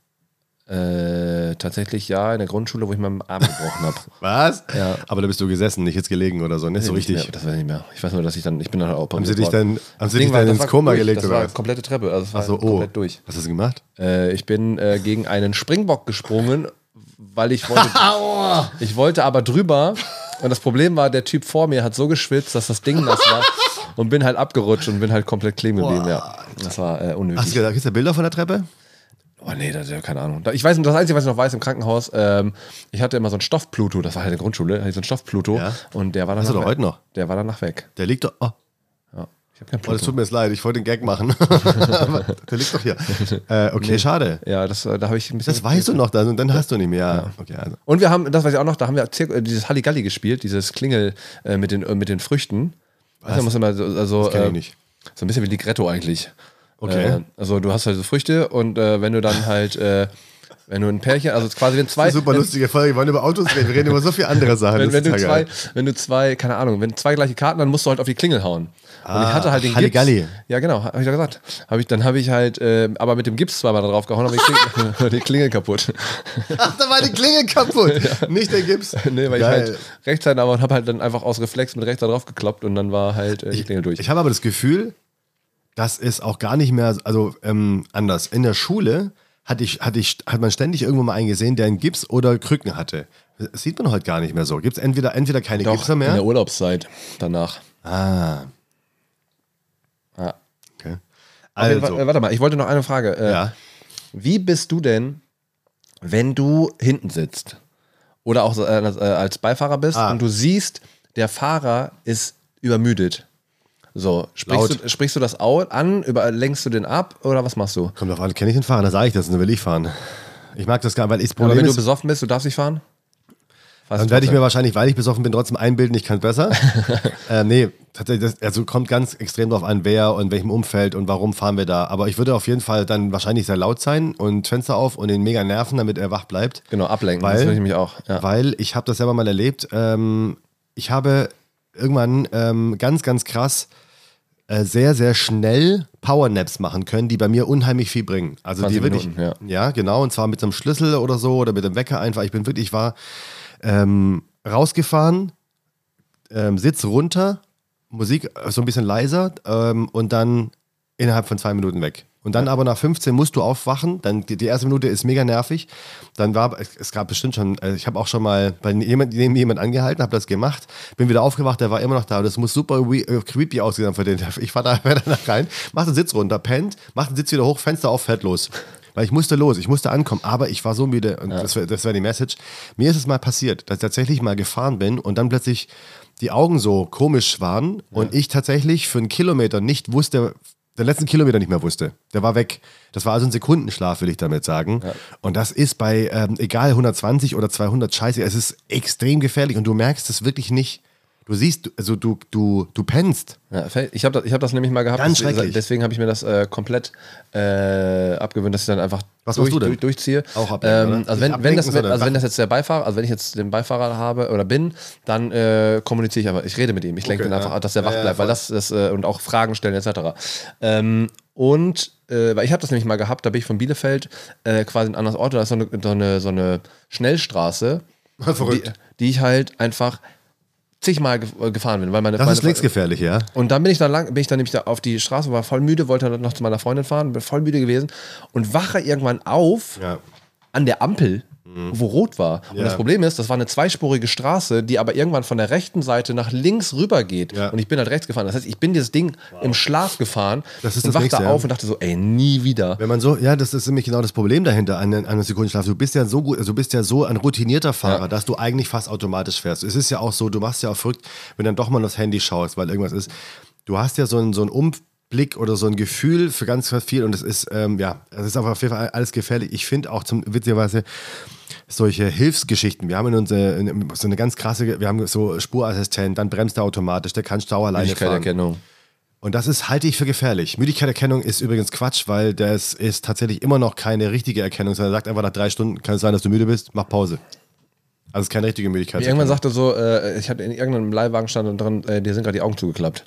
Äh, tatsächlich ja, in der Grundschule, wo ich meinen Arm gebrochen habe. *laughs* Was? Ja. Aber da bist du gesessen, nicht jetzt gelegen oder so, nicht so Nicht richtig. Mehr, das weiß ich nicht mehr. Ich weiß nur, dass ich dann, ich bin dann auch Haben sie dich dann, haben Das sie dich war- dann das ins war Koma durch, gelegt Das oder war was? komplette Treppe, also es war Achso, oh. komplett durch. Was hast du gemacht? Äh, ich bin äh, gegen einen Springbock gesprungen, weil ich wollte, *laughs* ich wollte aber drüber und das Problem war, der Typ vor mir hat so geschwitzt, dass das Ding nass war *laughs* und bin halt abgerutscht und bin halt komplett kleben geblieben, ja. Das war äh, Hast du unnötig. gesagt, gibt es Bilder von der Treppe? Oh nee, das, ja, keine Ahnung. Ich weiß, das Einzige, was ich noch weiß im Krankenhaus, ähm, ich hatte immer so einen Stoff-Pluto, das war halt in der Grundschule, hatte ich so einen Stoff-Pluto Ja. und der war dann Hast du doch heute noch? Der war danach weg. Der liegt doch. Oh, Ja. Ich habe keinen oh das Pluto. tut mir jetzt leid, ich wollte den Gag machen. *laughs* *laughs* Der liegt doch hier. Äh, okay, schade. Ja, das, äh, da habe ich ein bisschen. Das weißt du noch dann und dann hast du nicht mehr. Okay, also. Und wir haben, das weiß ich auch noch, da haben wir äh, dieses Halligalli gespielt, dieses Klingel äh, mit, den, äh, mit den Früchten. Weißt du, muss immer so, also, kenn ich äh, nicht. so ein bisschen wie Ligretto eigentlich. Okay. Äh, also du hast halt so Früchte und äh, wenn du dann halt, äh, wenn du ein Pärchen, also quasi wenn zwei, Super lustige Folge. Wir wollen über Autos reden. Wir reden über so viele andere Sachen. wenn, wenn, du zwei, wenn du zwei, keine Ahnung, wenn zwei gleiche Karten, dann musst du halt auf die Klingel hauen. und Ah, ich hatte halt den Halligalli. Gips. Ja, genau, habe ich ja gesagt. Hab ich, dann habe ich halt, äh, aber mit dem Gips zweimal da drauf gehauen, aber die Klingel, *laughs* *laughs* die Klingel kaputt. Ach, da war die Klingel kaputt. *laughs* Nicht der Gips. nee, weil Geil. ich halt rechts halt, aber habe halt dann einfach aus Reflex mit rechts da drauf gekloppt und dann war halt äh, die Klingel durch. Ich habe aber das Gefühl, dass es auch gar nicht mehr, also ähm, anders. In der Schule hatte ich, hatte ich, hat man ständig irgendwo mal einen gesehen, der einen Gips oder Krücken hatte. Das sieht man heute gar nicht mehr so. Gibt es entweder, entweder keine Gipser in mehr? der Urlaubszeit danach. Ah, Ja. okay. Also, Also, warte mal, ich wollte noch eine Frage. Äh, ja. Wie bist du denn, wenn du hinten sitzt oder auch äh, als Beifahrer bist Ah. und du siehst, der Fahrer ist übermüdet? So, sprichst Laut. du, sprichst du das an, über, lenkst du den ab oder was machst du? Kommt drauf an, kenne ich den Fahrer? Da sage ich das, dann will ich fahren. Ich mag das gar nicht, weil ich das Aber Problem wenn du ist, besoffen bist, du darfst nicht fahren? Fahrst Dann du werde ich mir wahrscheinlich, weil ich besoffen bin, trotzdem einbilden, ich kann besser. *laughs* äh, nee, tatsächlich, das, also kommt ganz extrem darauf an, wer und in welchem Umfeld und warum fahren wir da. Aber ich würde auf jeden Fall dann wahrscheinlich sehr laut sein und Fenster auf und ihn mega nerven, damit er wach bleibt. Genau, ablenken, Weil- das würde ich mich auch. Ja. Weil ich habe das selber mal erlebt. Ähm, ich habe irgendwann ähm, ganz, ganz krass sehr, sehr schnell Powernaps machen können, die bei mir unheimlich viel bringen. Also die 20 wirklich, Minuten, ja. genau, und zwar mit einem Schlüssel oder so oder mit dem Wecker einfach. Ich bin wirklich, ich war ähm, rausgefahren, ähm, Sitz runter, Musik äh, so ein bisschen leiser ähm, und dann innerhalb von zwei Minuten weg. Und dann aber nach 15 musst du aufwachen. Dann die, die erste Minute ist mega nervig. Dann war es, gab bestimmt schon, äh, ich habe auch schon mal bei jemand, neben jemand angehalten, habe das gemacht, bin wieder aufgewacht, der war immer noch da. Das muss super äh, creepy aussehen haben für den. Ich fahr da *laughs* wer da rein, mach den Sitz runter, pennt, mach den Sitz wieder hoch, Fenster auf, fährt los. Weil ich musste los, ich musste ankommen, aber ich war so müde und das wäre das wär die Message. Mir ist es mal passiert, dass ich tatsächlich mal gefahren bin und dann plötzlich die Augen so komisch waren und ich tatsächlich für einen Kilometer nicht wusste, den letzten Kilometer nicht mehr wusste. Der war weg. Das war also ein Sekundenschlaf, will ich damit sagen. Und das ist bei, ähm, egal 120 oder 200, scheiße, es ist extrem gefährlich und du merkst es wirklich nicht. Du siehst, also du, du, du pennst. Ja, ich habe das, ich hab das nämlich mal gehabt. Ganz deswegen- schrecklich. Deswegen habe ich mir das äh, komplett äh, abgewöhnt, dass ich dann einfach Was machst du denn? durch, durchziehe. Auch ablenken, ähm, also wenn, wenn, das, also wenn das jetzt der Beifahrer, also wenn ich jetzt den Beifahrer habe oder bin, dann äh, kommuniziere ich einfach. Ich rede mit ihm. Ich lenke Okay, ihn einfach, ja. dass der Ja, wach ja, bleibt, weil voll. das, das äh, und auch Fragen stellen etc. Ähm, und äh, weil ich habe das nämlich mal gehabt, da bin ich von Bielefeld äh, quasi in ein anderes Ort, da ist so eine, so eine, so eine Schnellstraße, *laughs* die, die ich halt einfach zigmal äh, gefahren bin, weil meine Das meine, ist linksgefährlich, ja. und dann bin ich da lang, bin ich dann nämlich da auf die Straße, war voll müde, wollte dann noch zu meiner Freundin fahren, bin voll müde gewesen und wache irgendwann auf Ja. an der Ampel, wo rot war. Und Ja. das Problem ist, das war eine zweispurige Straße, die aber irgendwann von der rechten Seite nach links rüber geht. Ja. Und ich bin halt rechts gefahren. Das heißt, ich bin dieses Ding im Schlaf gefahren Das ist und wachte Nächste, ja. auf und dachte so, ey, nie wieder. Wenn man so, ja, das ist nämlich genau das Problem dahinter an, einem Sekundenschlaf. Du bist ja so gut, also du bist ja so ein routinierter Fahrer, dass du eigentlich fast automatisch fährst. Es ist ja auch so, du machst ja auch verrückt, wenn dann doch mal aufs Handy schaust, weil irgendwas ist. Du hast ja so einen, so einen Umblick oder so ein Gefühl für ganz, ganz viel und es ist, ähm, ja, es ist auf jeden Fall alles gefährlich. Ich finde auch zum, witzigerweise, solche Hilfsgeschichten. Wir haben in unserer, in, so eine ganz krasse, wir haben so Spurassistent, dann bremst er automatisch, der kann Stau alleine fahren. Und das ist, halte ich für gefährlich. Müdigkeitserkennung ist übrigens Quatsch, weil das ist tatsächlich immer noch keine richtige Erkennung, sondern er sagt einfach nach drei Stunden, kann es sein, dass du müde bist, mach Pause. Also es ist keine richtige Müdigkeit. Irgendwann sagte so, äh, ich hatte in irgendeinem Leihwagen stand und drin, äh, dir sind gerade die Augen zugeklappt.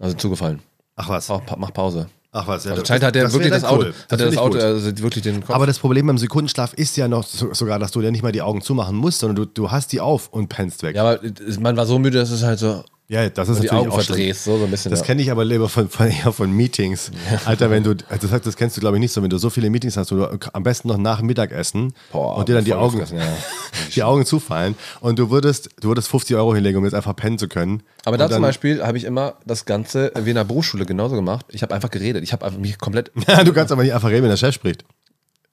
Also zugefallen. Ach was. Mach, pa- mach Pause. Ach was. Ja, Also scheint hat das wirklich das Auto, cool. hat er das ich Auto, also wirklich den Kopf. Aber das Problem beim Sekundenschlaf ist ja noch so, sogar, dass du ja nicht mal die Augen zumachen musst, sondern du, du hast die auf und pennst weg. ja, aber man war so müde, dass es halt so Ja, das ist die natürlich Augen auch verdrehst, so, so ein bisschen. Das ja. kenne ich aber lieber von, von, eher von Meetings. Alter, wenn du, also das, das kennst du glaube ich nicht so, wenn du so viele Meetings hast, wo du am besten noch nach Mittagessen Boah, und dir dann die Augen, ja. *laughs* die Augen zufallen und du würdest, du würdest 50 Euro hinlegen, um jetzt einfach pennen zu können. Aber und da zum Beispiel habe ich immer das Ganze wie in der Berufsschule genauso gemacht. Ich habe einfach geredet. Ich habe einfach mich komplett. *laughs* Ja, du kannst aber nicht einfach reden, wenn der Chef spricht.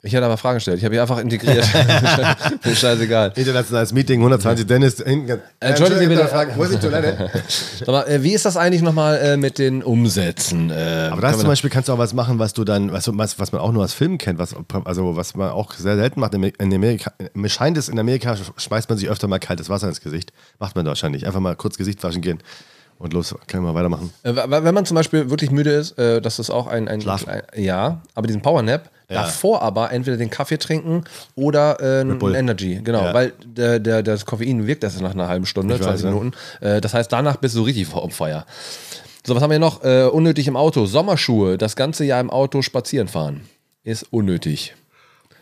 Ich hätte aber Fragen gestellt. Ich habe mich einfach integriert. *laughs* Mir scheißegal. Internationales Meeting, 120 Dennis. hinten- Entschuldigen Sie bitte. Fragen, wo ist die Toilette? *laughs* Mal, äh, wie ist das eigentlich nochmal äh, mit den Umsätzen? Äh, Aber da zum Beispiel kannst du auch was machen, was du dann, was, was, was man auch nur aus Filmen kennt, was, also was man auch sehr selten macht. In in Amerika, mir scheint es, in Amerika schmeißt man sich öfter mal kaltes Wasser ins Gesicht. Macht man da wahrscheinlich. Einfach mal kurz Gesicht waschen gehen. Und los, können wir weitermachen. Äh, w- wenn man zum Beispiel wirklich müde ist, äh, das ist auch ein, ein, Schlafen. ein ja, aber diesen Powernap, Ja. davor aber entweder den Kaffee trinken oder äh, ein. Energy, genau, Ja. weil der, der, das Koffein wirkt erst nach einer halben Stunde, Ich weiß, 20 ja. Minuten. Äh, das heißt, danach bist du richtig on fire. So, was haben wir noch? Äh, unnötig im Auto. Sommerschuhe, das ganze Jahr im Auto spazieren fahren. Ist unnötig.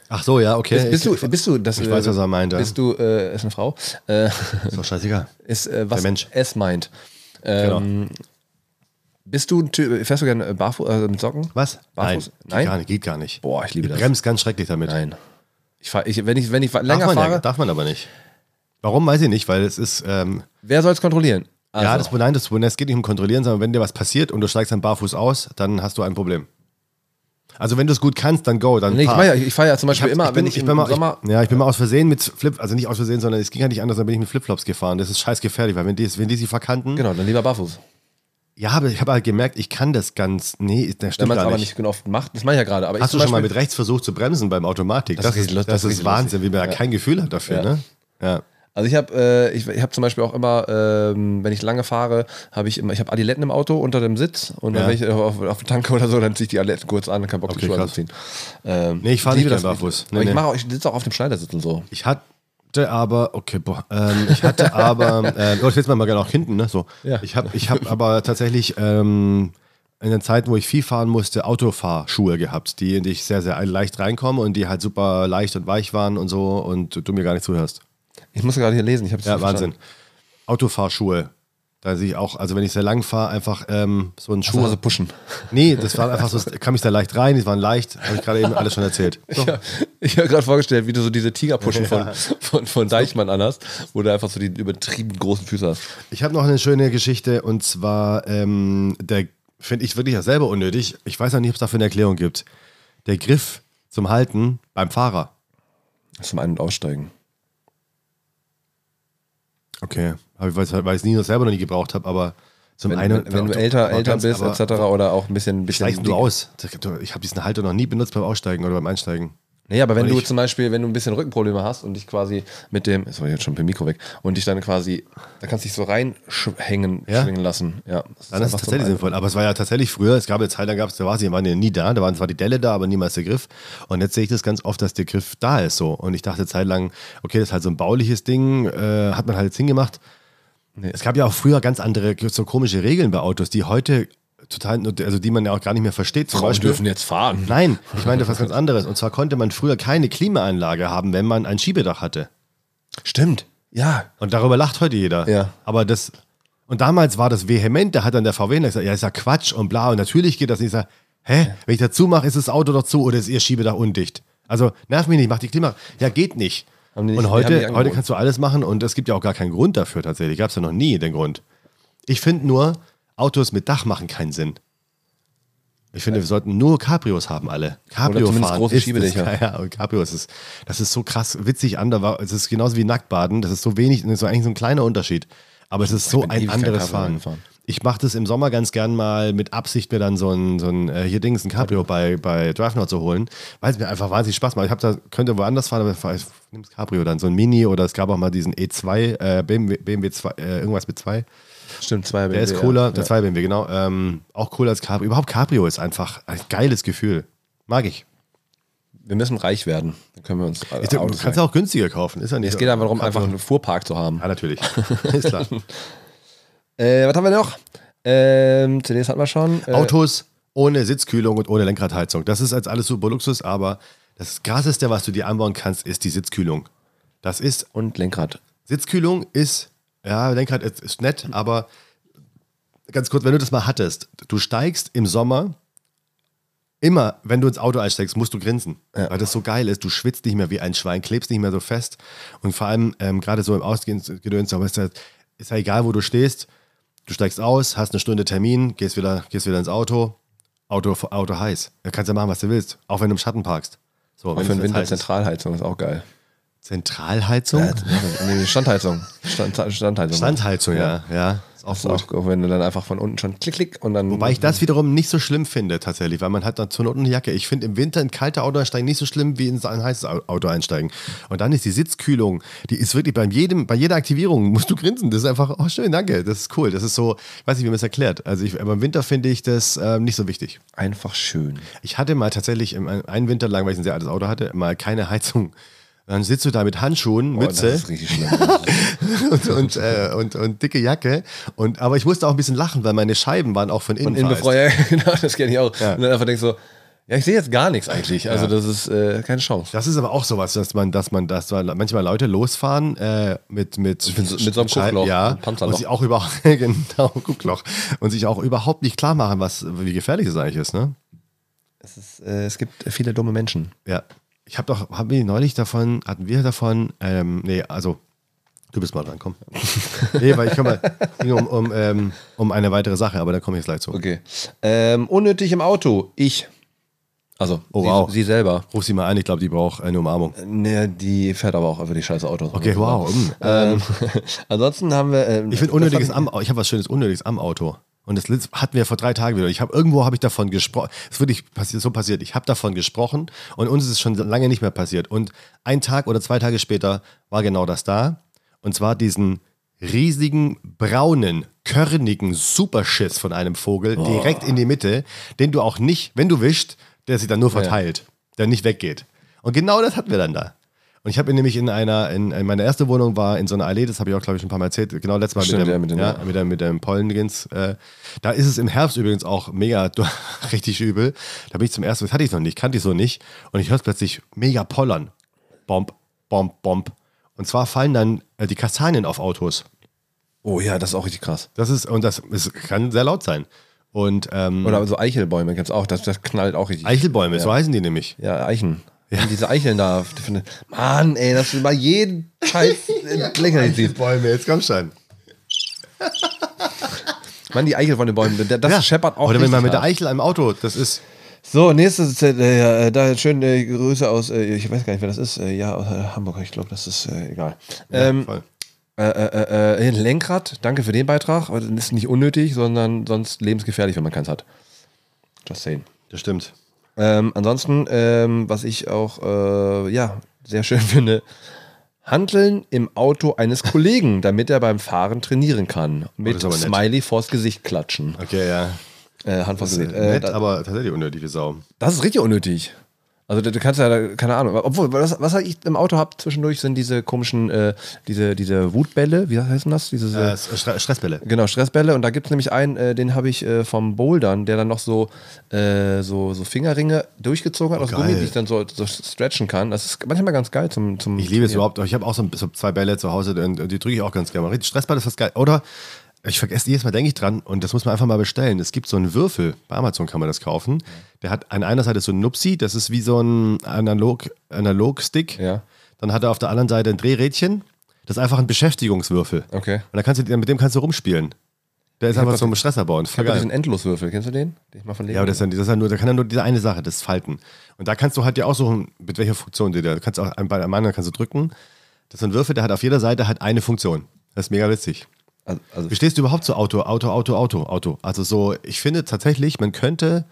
Ach so, ja, okay. Bist, bist ich, du, bist du, das, ich weiß, was er meint, ja. Bist du, äh, ist eine Frau, äh, ist doch scheißegal. *laughs* ist, äh, was Der Mensch. es meint. Genau. Bist du ein Typ, fährst du gerne barfuß, äh, mit Socken? Was? Barfuß? Nein, Nein? Geht gar nicht, geht gar nicht. Boah, ich liebe das. Bremst ganz schrecklich damit. Nein. Ich fahr, ich, wenn ich, wenn ich Darf länger man, ja, fahre, darf man aber nicht. Warum, weiß ich nicht, weil es ist, ähm, wer soll es kontrollieren? Also, ja, das, nein, das, es geht nicht um Kontrollieren, sondern wenn dir was passiert und du steigst dann barfuß aus, dann hast du ein Problem. Also wenn du es gut kannst, dann go, dann nee, ich, fahr. mach ja, ich fahre ja zum Beispiel hab- immer, bin- wenn ich, ich bin mal, Sommer. ich, ja, ich bin mal aus Versehen mit Flip, also nicht aus Versehen, sondern es ging ja nicht anders, dann bin ich mit Flipflops gefahren. Das ist scheiß gefährlich, weil wenn die, wenn die sie verkanten. genau, dann lieber barfuß. Ja, aber ich habe halt gemerkt, ich kann das ganz. Nee, das Wenn stimmt man es aber nicht. genau oft macht, das mache ich ja gerade. Aber ich Hast du schon mal mit rechts versucht zu bremsen beim Automatik? Das ist richtig lust- das das ist ist Wahnsinn, wie man da Ja. kein Gefühl hat dafür, Ja. ne? Ja. Also ich habe äh, ich, ich hab zum Beispiel auch immer, ähm, wenn ich lange fahre, habe ich immer, ich habe Adiletten im Auto unter dem Sitz und dann Ja. wenn ich auf, auf den Tanke oder so, dann ziehe ich die Adiletten kurz an und kann Bock die Okay, Schuhe krass. anziehen. Ähm, Nee, ich fahr liebe nicht das gern barfuß. Nee, ich, nee. auch, ich sitze auch auf dem Schneidersitz und so. Ich hatte aber, okay, boah, ähm, ich hatte aber, *laughs* ähm, oh, ich will mal gerne auch hinten, ne? So. Ja. Ich habe ich hab aber tatsächlich ähm, in den Zeiten, wo ich viel fahren musste, Autofahrschuhe gehabt, die in die ich sehr, sehr leicht reinkomme und die halt super leicht und weich waren und so und du mir gar nicht zuhörst. Ich muss gerade hier lesen, ich habe Ja, Wahnsinn. Autofahrschuhe. Da sehe ich auch, also wenn ich sehr lang fahre, einfach ähm, so einen Schuh. Also pushen. Nee, das war einfach so, kam ich da leicht rein, die waren leicht, habe ich gerade eben alles schon erzählt. So. *laughs* Ich habe gerade vorgestellt, wie du so diese Tigerpuschen von, von, von Deichmann anhast, wo du einfach so die übertrieben großen Füße hast. Ich habe noch eine schöne Geschichte und zwar, ähm, der finde ich wirklich ja selber unnötig. Ich weiß auch nicht, ob es dafür eine Erklärung gibt. Der Griff zum Halten beim Fahrer. Zum Ein- und Aussteigen. Okay. Hab ich weiß, weil ich es nie selber noch nie gebraucht habe, aber Zum Wenn, einen, wenn, wenn du aber- älter, aber älter bist, aber- etc. oder auch ein bisschen. bisschen Steigst du aus? Ich habe diesen Halter noch nie benutzt beim Aussteigen oder beim Einsteigen. Nee, aber wenn Und du zum Beispiel, wenn du ein bisschen Rückenprobleme hast und dich quasi mit dem, das war jetzt schon beim Mikro weg, und dich dann quasi, da kannst du dich so reinhängen, Ja? schwingen lassen. Ja, das Dann ist es so tatsächlich ein- sinnvoll. Aber es war ja tatsächlich früher, es gab eine Zeit, da gab es, da war sie, waren ja nie da, da waren zwar die Delle da, aber niemals der Griff. Und jetzt sehe ich das ganz oft, dass der Griff da ist so. Und ich dachte zeitlang, okay, das ist halt so ein bauliches Ding, äh, hat man halt jetzt hingemacht. Es gab ja auch früher ganz andere, so komische Regeln bei Autos, die heute total, also die man ja auch gar nicht mehr versteht. Zum Frauen Beispiel, dürfen jetzt fahren. Nein, ich meinte was ganz *laughs* anderes. Und zwar konnte man früher keine Klimaanlage haben, wenn man ein Schiebedach hatte. Stimmt. Ja. Und darüber lacht heute jeder. Ja. Aber das. Und damals war das vehement, da hat dann der VW gesagt, ja, ist ja Quatsch und bla. Und natürlich geht das nicht. Ich sag, hä? Wenn ich dazu mache, ist das Auto doch zu oder ist ihr Schiebedach undicht? Also nerv mich nicht, mach die Klima. Ja, geht nicht. Nicht- und heute, heute kannst du alles machen und es gibt ja auch gar keinen Grund dafür tatsächlich. Gab es ja noch nie den Grund. Ich finde nur, Autos mit Dach machen keinen Sinn. Ich finde, wir sollten nur Cabrios haben, alle. Cabrio fahren. große ist. Das, *laughs* ja, und Cabrios ist, das ist so krass witzig anders. Es ist genauso wie Nacktbaden. Das ist so wenig, das ist eigentlich so ein kleiner Unterschied. Aber es ist so ein anderes Cabrio Fahren. Ich mache das im Sommer ganz gern mal mit Absicht, mir dann so ein, so ein äh, hier Dings, ein Cabrio bei, bei DriveNow zu holen, weil es mir einfach wahnsinnig Spaß macht. Ich habe da, könnte woanders fahren, aber ich nehme das Cabrio dann, so ein Mini oder es gab auch mal diesen E2, äh, BMW, BMW 2, äh, irgendwas mit 2. Stimmt, zwei Der ist cooler, der 2 BMW, genau. Ähm, auch cooler als Cabrio. Überhaupt Cabrio ist einfach ein geiles Gefühl. Mag ich. Wir müssen reich werden. Dann können wir uns Ich, du Autos kannst ja auch günstiger kaufen, ist ja nicht Es geht einfach darum, einfach einen Fuhrpark zu haben. Ja, natürlich. ist klar. *laughs* Äh, was haben wir noch? Ähm, CDs hatten wir schon. Äh, Autos ohne Sitzkühlung und ohne Lenkradheizung. Das ist als alles super Luxus, aber das krasseste, was du dir anbauen kannst, ist die Sitzkühlung. Das ist, Und Lenkrad. Sitzkühlung ist, ja, Lenkrad ist, ist nett, aber ganz kurz, wenn du das mal hattest, du steigst im Sommer immer, wenn du ins Auto einsteigst, musst du grinsen, weil das so geil ist. Du schwitzt nicht mehr wie ein Schwein, klebst nicht mehr so fest und vor allem ähm, gerade so im Ausgehensgedöns, aber ist ja, ist ja egal, wo du stehst. Du steigst aus, hast eine Stunde Termin, gehst wieder, gehst wieder ins Auto, Auto, Auto heiß. Da kannst du ja machen, was du willst, auch wenn du im Schatten parkst. So, Auch wenn für den Winter. Zentralheizung ist auch geil. Zentralheizung? Nee, Standheizung. Stand, Standheizung. Standheizung, ja. ja. Ist auch ist gut. auch, wenn du dann einfach von unten schon klick, klick und dann. Wobei ich das wiederum nicht so schlimm finde, tatsächlich, weil man hat dann zur Not eine Jacke. Ich finde im Winter ein kalter Auto einsteigen nicht so schlimm wie in ein heißes Au- Auto einsteigen. Und dann ist die Sitzkühlung, die ist wirklich bei jedem, bei jeder Aktivierung *laughs* musst du grinsen. Das ist einfach, oh schön, danke, das ist cool. Das ist so, ich weiß nicht, wie man es erklärt. Also ich, aber im Winter finde ich das ähm, nicht so wichtig. Einfach schön. Ich hatte mal tatsächlich einen Winter lang, weil ich ein sehr altes Auto hatte, mal keine Heizung. Dann sitzt du da mit Handschuhen, Oh, Mütze Das ist richtig schlimm. *laughs* und, und, äh, und, und dicke Jacke. Und, aber ich musste auch ein bisschen lachen, weil meine Scheiben waren auch von innen. Und in vereist. Befeuer, *laughs* genau, das kenne ich auch. Ja. Und dann einfach denkst so, ja, ich sehe jetzt gar nichts eigentlich. Also, das ist äh, keine Chance. Das ist aber auch sowas, dass man, dass man, dass man manchmal Leute losfahren äh, mit, mit, Mit so- mit so einem Schei- Guckloch, ja, Panzerloch. und sich auch überhaupt, *laughs* genau, Guckloch, und sich auch überhaupt nicht klar machen, was, wie gefährlich es eigentlich ist, ne? Es, ist, äh, es gibt viele dumme Menschen. Ja. Ich habe doch, haben wir neulich davon, hatten wir davon, ähm, nee, also, du bist mal dran, komm. *laughs* nee, weil ich komme um, um, ähm, um eine weitere Sache, aber da komme ich jetzt gleich zu. Okay. Ähm, unnötig im Auto. Ich. Also, Oh, sie, wow. sie selber. Ruf sie mal an, ich glaube, die braucht eine Umarmung. Ne, die fährt aber auch einfach die scheiße Autos. Okay, wow. mm, Ähm, *laughs* ansonsten haben wir. Ähm, Ich finde unnötiges am, ich habe was Schönes Unnötiges am Auto. Und das hatten wir vor drei Tagen wieder. Ich habe irgendwo habe ich davon gesprochen. Es wirklich passiert, so passiert. Ich habe davon gesprochen und uns ist es schon lange nicht mehr passiert. Und ein Tag oder zwei Tage später war genau das da. Und zwar diesen riesigen, braunen, körnigen Superschiss von einem Vogel direkt in die Mitte, den du auch nicht, wenn du wischst, der sich dann nur verteilt, der nicht weggeht. Und genau das hatten wir dann da. Und ich habe nämlich in einer, in, in meine erste Wohnung war in so einer Allee, das habe ich auch, glaube ich, schon ein paar Mal erzählt, genau letztes Mal Stimmt, mit, ja, dem, mit den- ja, mit, dem, mit dem Pollengens. Äh, da ist es im Herbst übrigens auch mega *laughs* richtig übel. Da bin ich zum ersten Mal, das hatte ich noch nicht, kannte ich so nicht. Und ich höre plötzlich mega pollern. Bomb, bomb, bomb. Und zwar fallen dann äh, die Kastanien auf Autos. Oh ja, das ist auch richtig krass. Das ist, und das, das kann sehr laut sein. Und ähm, Oder so Eichelbäume gibt es auch. Das, das knallt auch richtig. Eichelbäume, so heißen die nämlich. Ja, Eichen. Ja. Diese Eicheln da. Mann, ey, dass du bei jedem Scheiß *laughs* äh, lächerlich siehst. Bäume, jetzt komm schon. *laughs* Mann, die Eichel von den Bäumen, das Ja. scheppert auch Oder wenn man mit der. Eichel am Auto, das ist. So, nächstes, äh, ja, da schön äh, Grüße aus, äh, ich weiß gar nicht, wer das ist, äh, ja, aus äh, Hamburg, ich glaube, das ist äh, egal. Ähm, voll. Äh, äh, äh, äh, Lenkrad, danke für den Beitrag. aber Das ist nicht unnötig, sondern sonst lebensgefährlich, wenn man keins hat. Just saying. Das stimmt. Ähm, ansonsten, ähm, was ich auch äh, ja, sehr schön *laughs* finde, Handeln im Auto eines Kollegen, *laughs* damit er beim Fahren trainieren kann. Mit ist aber nett. Smiley vors Gesicht klatschen. Okay, ja. Äh, Hand vors Gesicht. Äh, nett, da- aber tatsächlich unnötig wie Sau. das ist richtig unnötig. Also du, kannst ja, keine Ahnung, obwohl, was, was ich im Auto habe zwischendurch, sind diese komischen, äh, diese, diese Wutbälle, wie heißen das? Diese, Äh, Stre- Stressbälle. Genau, Stressbälle. Und da gibt es nämlich einen, äh, den habe ich äh, vom Bouldern, der dann noch so, äh, so, so Fingerringe durchgezogen hat Oh, aus. Gummi, die ich dann so, so stretchen kann. Das ist manchmal ganz geil zum. zum Ich liebe es überhaupt. Ich habe auch so, so zwei Bälle zu Hause und, und die drücke ich auch ganz gerne. Stressball ist was geil. Oder ich vergesse jedes Mal, denke ich dran und das muss man einfach mal bestellen. Es gibt so einen Würfel, bei Amazon kann man das kaufen. Der hat an einer Seite so ein Nupsi, das ist wie so ein Analog, Analog-Stick. Ja. Dann hat er auf der anderen Seite ein Drehrädchen. Das ist einfach ein Beschäftigungswürfel. Okay. Und dann kannst du, mit dem kannst du rumspielen. Der ist hab einfach so ein Stress abbauen. Ich habe diesen Endloswürfel, kennst du den? Den ich mal von Ja, aber das ist, das ist nur, da kann ja nur diese eine Sache, das Falten. Und da kannst du halt ja aussuchen, mit welcher Funktion du da. Du kannst auch bei einem anderen kannst du drücken. Das ist ein Würfel, der hat auf jeder Seite halt eine Funktion. Das ist mega witzig. Also, also, Wie stehst du überhaupt zu Auto, Auto, Auto, Auto, Auto? Also so, ich finde tatsächlich, man könnte,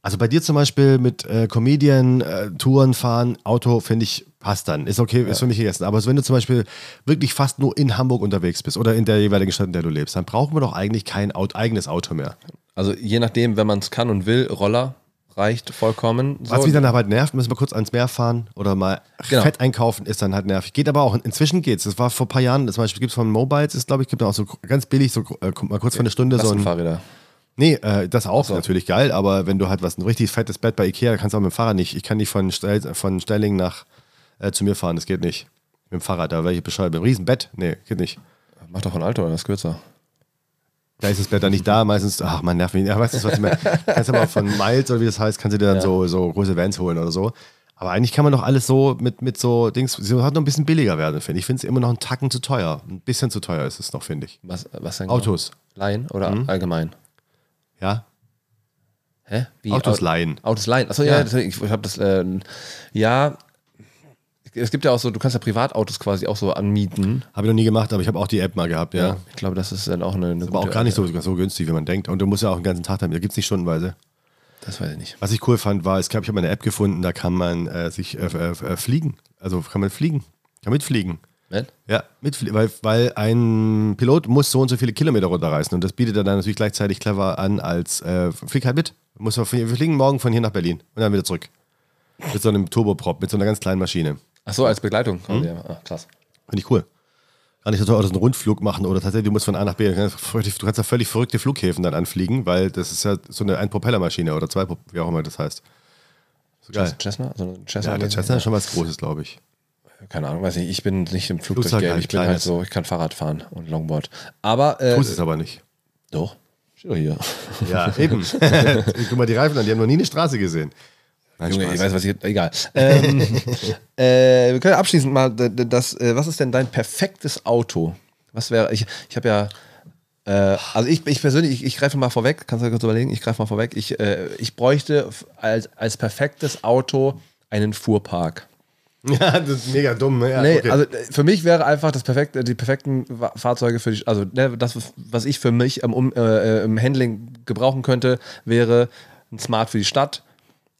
also bei dir zum Beispiel mit äh, Comedian, äh, Touren fahren, Auto, finde ich, passt dann. Ist okay, ist für mich gegessen. Aber wenn du zum Beispiel wirklich fast nur in Hamburg unterwegs bist oder in der jeweiligen Stadt, in der du lebst, dann brauchen wir doch eigentlich kein Auto, eigenes Auto mehr. also je nachdem, wenn man es kann und will, Roller reicht vollkommen. Was mich dann aber halt nervt, müssen wir kurz ans Meer fahren oder mal Genau. Fett einkaufen, ist dann halt nervig. Geht aber auch, inzwischen geht's. Das war vor ein paar Jahren, zum Beispiel gibt es von Mobiles, ist glaube ich, gibt auch so ganz billig, so äh, mal kurz für eine Stunde so ein. Fahrräder. Nee, äh, das auch so. natürlich geil, aber wenn du halt was, ein richtig fettes Bett bei Ikea, kannst du auch mit dem Fahrrad nicht. Ich kann nicht von, Stel von Stelling nach äh, zu mir fahren, das geht nicht. Mit dem Fahrrad, da wäre ich bescheuert. Mit einem Riesenbett, nee, geht nicht. Mach doch von Alto, das ist kürzer. Da ist das dann nicht da, meistens, ach man nervt mich. Ja, weißt du, was ich meine? Kannst du mal von Miles oder wie das heißt, kannst du dir dann Ja. so, so große Vans holen oder so. Aber eigentlich kann man doch alles so mit, mit so Dings, sie hat noch ein bisschen billiger werden, finde ich. Ich finde es immer noch einen Tacken zu teuer. Ein bisschen zu teuer ist es noch, finde ich. Was, was denn? Autos. Leihen oder Mhm. allgemein? Ja, Hä? Wie? Autos Au- leihen. Autos leihen. Achso, ja, Ja. ich habe das. Äh, ja, es gibt ja auch so, du kannst ja Privatautos quasi auch so anmieten. Habe ich noch nie gemacht, aber ich habe auch die App mal gehabt, ja. Ich glaube, das ist dann auch eine, eine Aber auch gar nicht so, so günstig, wie man denkt. Und du musst ja auch den ganzen Tag damit, da gibt es nicht stundenweise. Das weiß ich nicht. Was ich cool fand, war, es gab, ich habe eine App gefunden, da kann man äh, sich äh, äh, äh, fliegen. Also kann man fliegen. Kann mitfliegen. Ne? Ja, mitflie weil, weil ein Pilot muss so und so viele Kilometer runterreißen und das bietet er dann natürlich gleichzeitig clever an als äh, flieg halt mit. Muss wir fliegen morgen von hier nach Berlin und dann wieder zurück. Mit so einem Turboprop, mit so einer ganz kleinen Maschine. Achso, als Begleitung. Mhm. Ja, ah, krass. Finde ich cool. Gar nicht so teuer, dass einen Rundflug machen oder tatsächlich, du musst von A nach B. Du kannst, ja völlig verrückte Flughäfen dann anfliegen, weil das ist ja so eine Ein-Propellermaschine oder zwei, wie auch immer das heißt. So geil. Cessna? Also Cessna Ja, der Cessna ist schon was Großes, glaube ich. Keine Ahnung, weiß nicht. Ich bin nicht im Flugzeug halt, Ich bin halt so, ich kann Fahrrad fahren und Longboard. Aber. Äh, Tust es aber nicht. doch. Steht doch hier. Ja, *laughs* eben. *laughs* Guck mal die Reifen an, die haben noch nie eine Straße gesehen. Nein, Junge, Spaß. ich weiß, was ich. Egal. ähm, *laughs* äh, wir können abschließend mal das. Äh, was ist denn dein perfektes Auto? Was wäre. Ich, ich habe ja. Äh, also ich, ich persönlich, ich, ich greife mal vorweg, kannst du kurz überlegen, ich greife mal vorweg. Ich, äh, ich bräuchte als, als perfektes Auto einen Fuhrpark. *laughs* Ja, das ist mega dumm. ne? Ja, Nee, okay. also äh, für mich wäre einfach das perfekte, die perfekten Fahrzeuge für die, also ne, das, was ich für mich im, um, äh, im Handling gebrauchen könnte, wäre ein Smart für die Stadt,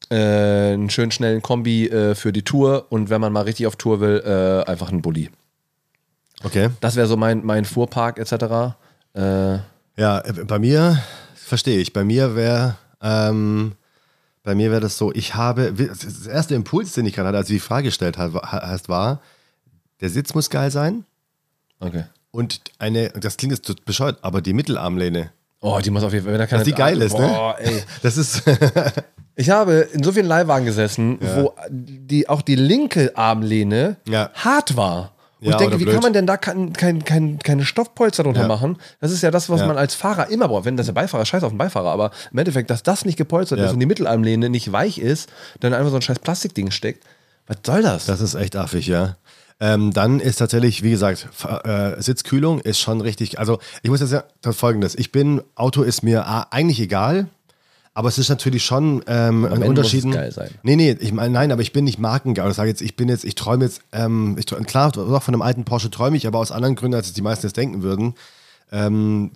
äh, einen schönen schnellen Kombi äh, für die Tour und wenn man mal richtig auf Tour will, äh, einfach ein Bulli. okay. Das wäre so mein, mein Fuhrpark etc. Äh, Ja, äh, bei mir, verstehe ich, bei mir wäre, ähm, bei mir wäre das so, ich habe, das erste Impuls, den ich gerade hatte, als du die Frage gestellt ha- hast, war, der Sitz muss geil sein okay. und eine, das klingt jetzt bescheuert, aber die Mittelarmlehne. Oh, die muss auf jeden Fall, wenn da keine. Dass die geil ist, ne? Boah, ey. *laughs* Das ist, *laughs* Ich habe in so vielen Leihwagen gesessen, wo die, auch die linke Armlehne Ja. hart war. Und Ja, ich denke, wie blöd. kann man denn da kein, kein, kein, keine Stoffpolster drunter Ja. machen? Das ist ja das, was Ja. man als Fahrer immer braucht. Wenn das der Beifahrer, scheiß auf den Beifahrer, aber im Endeffekt, dass das nicht gepolstert Ja. ist und die Mittelarmlehne nicht weich ist, dann einfach so ein scheiß Plastikding steckt. Was soll das? das ist echt affig, ja. Ähm, dann ist tatsächlich, wie gesagt, äh, Sitzkühlung ist schon richtig. Also, ich muss jetzt ja das folgendes: Ich bin, Auto ist mir A, eigentlich egal, Aber es ist natürlich schon ähm, ein muss Unterschied. es geil sein. Nee, nee, ich meine, nein, aber ich bin nicht Markengeil. Ich sage jetzt, ich bin jetzt, ich träume jetzt, ähm, ich, träum- klar, doch von einem alten Porsche träume ich, aber aus anderen Gründen, als es die meisten jetzt denken würden. Ähm,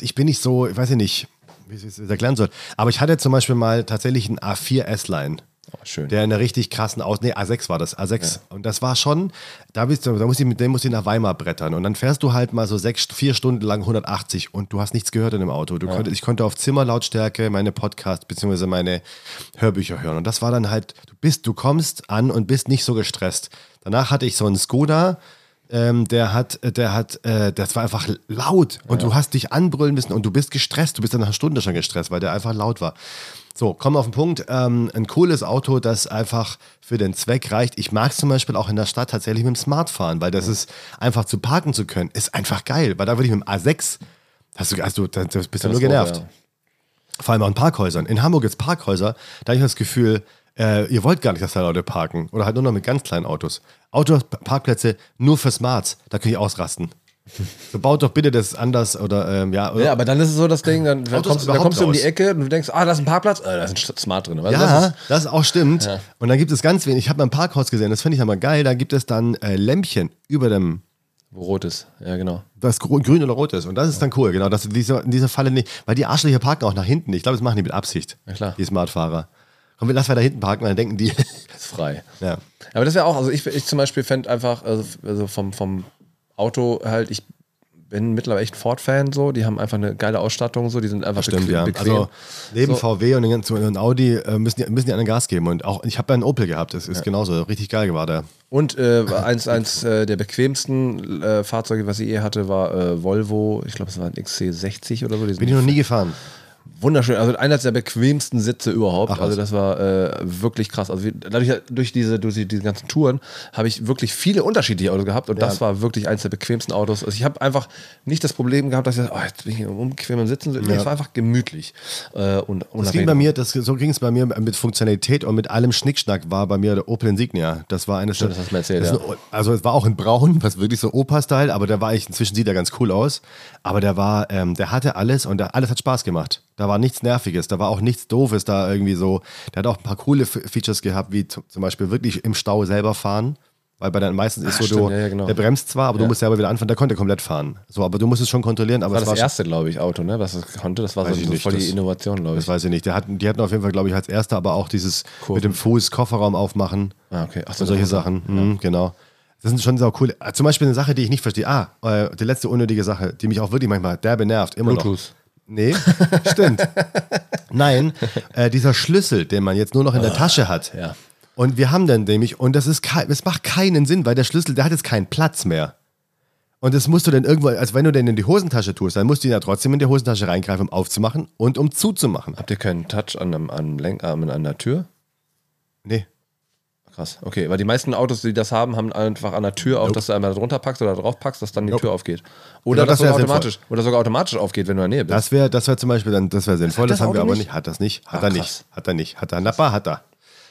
ich bin nicht so, ich weiß ja nicht, wie ich es erklären soll. Aber ich hatte zum Beispiel mal tatsächlich einen A4 S-Line. Oh, schön. Der in einer richtig krassen Aus. Nee, A6 war das. A6. Und das war schon, da, bist du, da musst du mit dem musst du nach Weimar brettern. Und dann fährst du halt mal so sechs, vier Stunden lang 180 und du hast nichts gehört in dem Auto. Du konntest, ich konnte auf Zimmerlautstärke meine Podcasts bzw. meine Hörbücher hören. Und das war dann halt, du bist, du kommst an und bist nicht so gestresst. Danach hatte ich so einen Skoda. Ähm, der hat, der hat, äh, das war einfach laut und du hast dich anbrüllen müssen und du bist gestresst. Du bist dann nach einer Stunde schon gestresst, weil der einfach laut war. So, kommen wir auf den Punkt. Ähm, ein cooles Auto, das einfach für den Zweck reicht. Ich mag es zum Beispiel auch in der Stadt tatsächlich mit dem Smart fahren, weil das ist einfach zu parken zu können, ist einfach geil. Weil da würde ich mit dem A6, hast du, hast du, da bist du nur genervt. Ja. Vor allem auch in Parkhäusern. In Hamburg gibt es Parkhäuser, da habe ich das Gefühl, äh, ihr wollt gar nicht, dass da Leute parken. Oder halt nur noch mit ganz kleinen Autos. Autos, Parkplätze nur für Smarts, da kann ich ausrasten. So baut doch bitte das anders oder ähm, ja. Oder, Ja, aber dann ist es so das Ding, dann, dann kommst, dann kommst du um die. Ecke und du denkst, ah, da ist ein Parkplatz, äh, da ist ein Smart drin. Du, Ja, das das, ist, auch stimmt. Ja. Und dann gibt es ganz wenig. Ich habe mal ein Parkhaus gesehen, das finde ich aber geil. Da gibt es dann äh, Lämpchen über dem, wo rot ist. Ja, genau. das grün, oder rot ist. Und das ist dann cool, genau. Dass diese, in dieser Falle nicht, weil die Arschlöcher parken auch nach hinten. Ich glaube, das machen die mit Absicht. Ja, klar. Die Smartfahrer. Komm, lass wir da hinten parken, dann denken die. *laughs* Ist frei. ja. Aber das wäre auch, also ich, ich zum Beispiel fände einfach, also, also vom, vom Auto halt, ich bin mittlerweile echt Ford-Fan so, die haben einfach eine geile Ausstattung so, die sind einfach Stimmt, bequem. ja. bequem. Also neben So. VW und, den ganzen- und Audi äh, müssen, die, müssen die anderen Gas geben. Und auch, ich habe ja einen Opel gehabt, das ist genauso. Richtig geil war der. Und äh, eins, eins äh, der bequemsten äh, Fahrzeuge, was ich eh hatte, war äh, Volvo, ich glaube, es war ein XC60 oder so. Bin ich noch nie gefahren. Wunderschön, also eines der bequemsten Sitze überhaupt. Ach, also das war äh, wirklich krass. Also dadurch, durch diese, durch die- diese ganzen Touren habe ich wirklich viele unterschiedliche Autos gehabt und das war wirklich eines der bequemsten Autos. Also ich habe einfach nicht das Problem gehabt, dass ich oh, jetzt bin ich unbequem im Sitzen. Nee, Es war einfach gemütlich. Äh, und Das ging bei mir, das, so ging es bei mir mit Funktionalität und mit allem Schnickschnack war bei mir der Opel Insignia. Das war eines Stimmt, das hast du mir erzählt, ist ein- Also es war auch in Braun, was wirklich so Opa-Style, aber der war ich, inzwischen sieht er ganz cool aus. Aber der war, ähm, der hatte alles und der, alles hat Spaß gemacht. Da war nichts Nerviges, da war auch nichts Doofes da irgendwie so. Der hat auch ein paar coole Features gehabt, wie zum Beispiel wirklich im Stau selber fahren. Weil bei den meisten ist so, stimmt, du, ja, ja, genau. der bremst zwar, aber du Ja. musst selber wieder anfangen, der konnte komplett fahren. So, aber du musst es schon kontrollieren. Aber war es das war erste, glaube ich, Auto, ne, was es konnte. Das war Weiß so, ich so nicht, voll die das- Innovation, glaube Das ich. weiß ich nicht. Die hatten, die hatten auf jeden Fall, glaube ich, als erster aber auch dieses Kurven. mit dem Fuß Kofferraum aufmachen Ah, okay. Ach so, und solche das war- Sachen. Mhm, genau. Das sind schon sau cool. Zum Beispiel eine Sache, die ich nicht verstehe. Ah, äh, die letzte unnötige Sache, die mich auch wirklich manchmal derbe nervt. Immer noch. Nee, stimmt. Nein, äh, dieser Schlüssel, den man jetzt nur noch in der Tasche hat. ja. Und wir haben dann nämlich, und das ist es macht keinen Sinn, weil der Schlüssel, der hat jetzt keinen Platz mehr. Und das musst du dann irgendwo, als wenn du den in die Hosentasche tust, dann musst du ihn ja trotzdem in die Hosentasche reingreifen, um aufzumachen und um zuzumachen. Habt ihr keinen Touch an einem, an einem Lenkarm an der Tür? Nee. Krass. Okay, weil die meisten Autos, die das haben, haben einfach an der Tür auch, dass du einmal drunter packst oder drauf packst, dass dann die Nope. Tür aufgeht. Oder Genau, dass das sogar automatisch, oder sogar automatisch aufgeht, wenn du in der Nähe bist. Das wäre das wär zum Beispiel dann, das wäre sinnvoll, das, das haben wir aber nicht? nicht. Hat das nicht. Hat Ah, er nicht. krass. Hat er nicht. Hat er. Nappa hat er.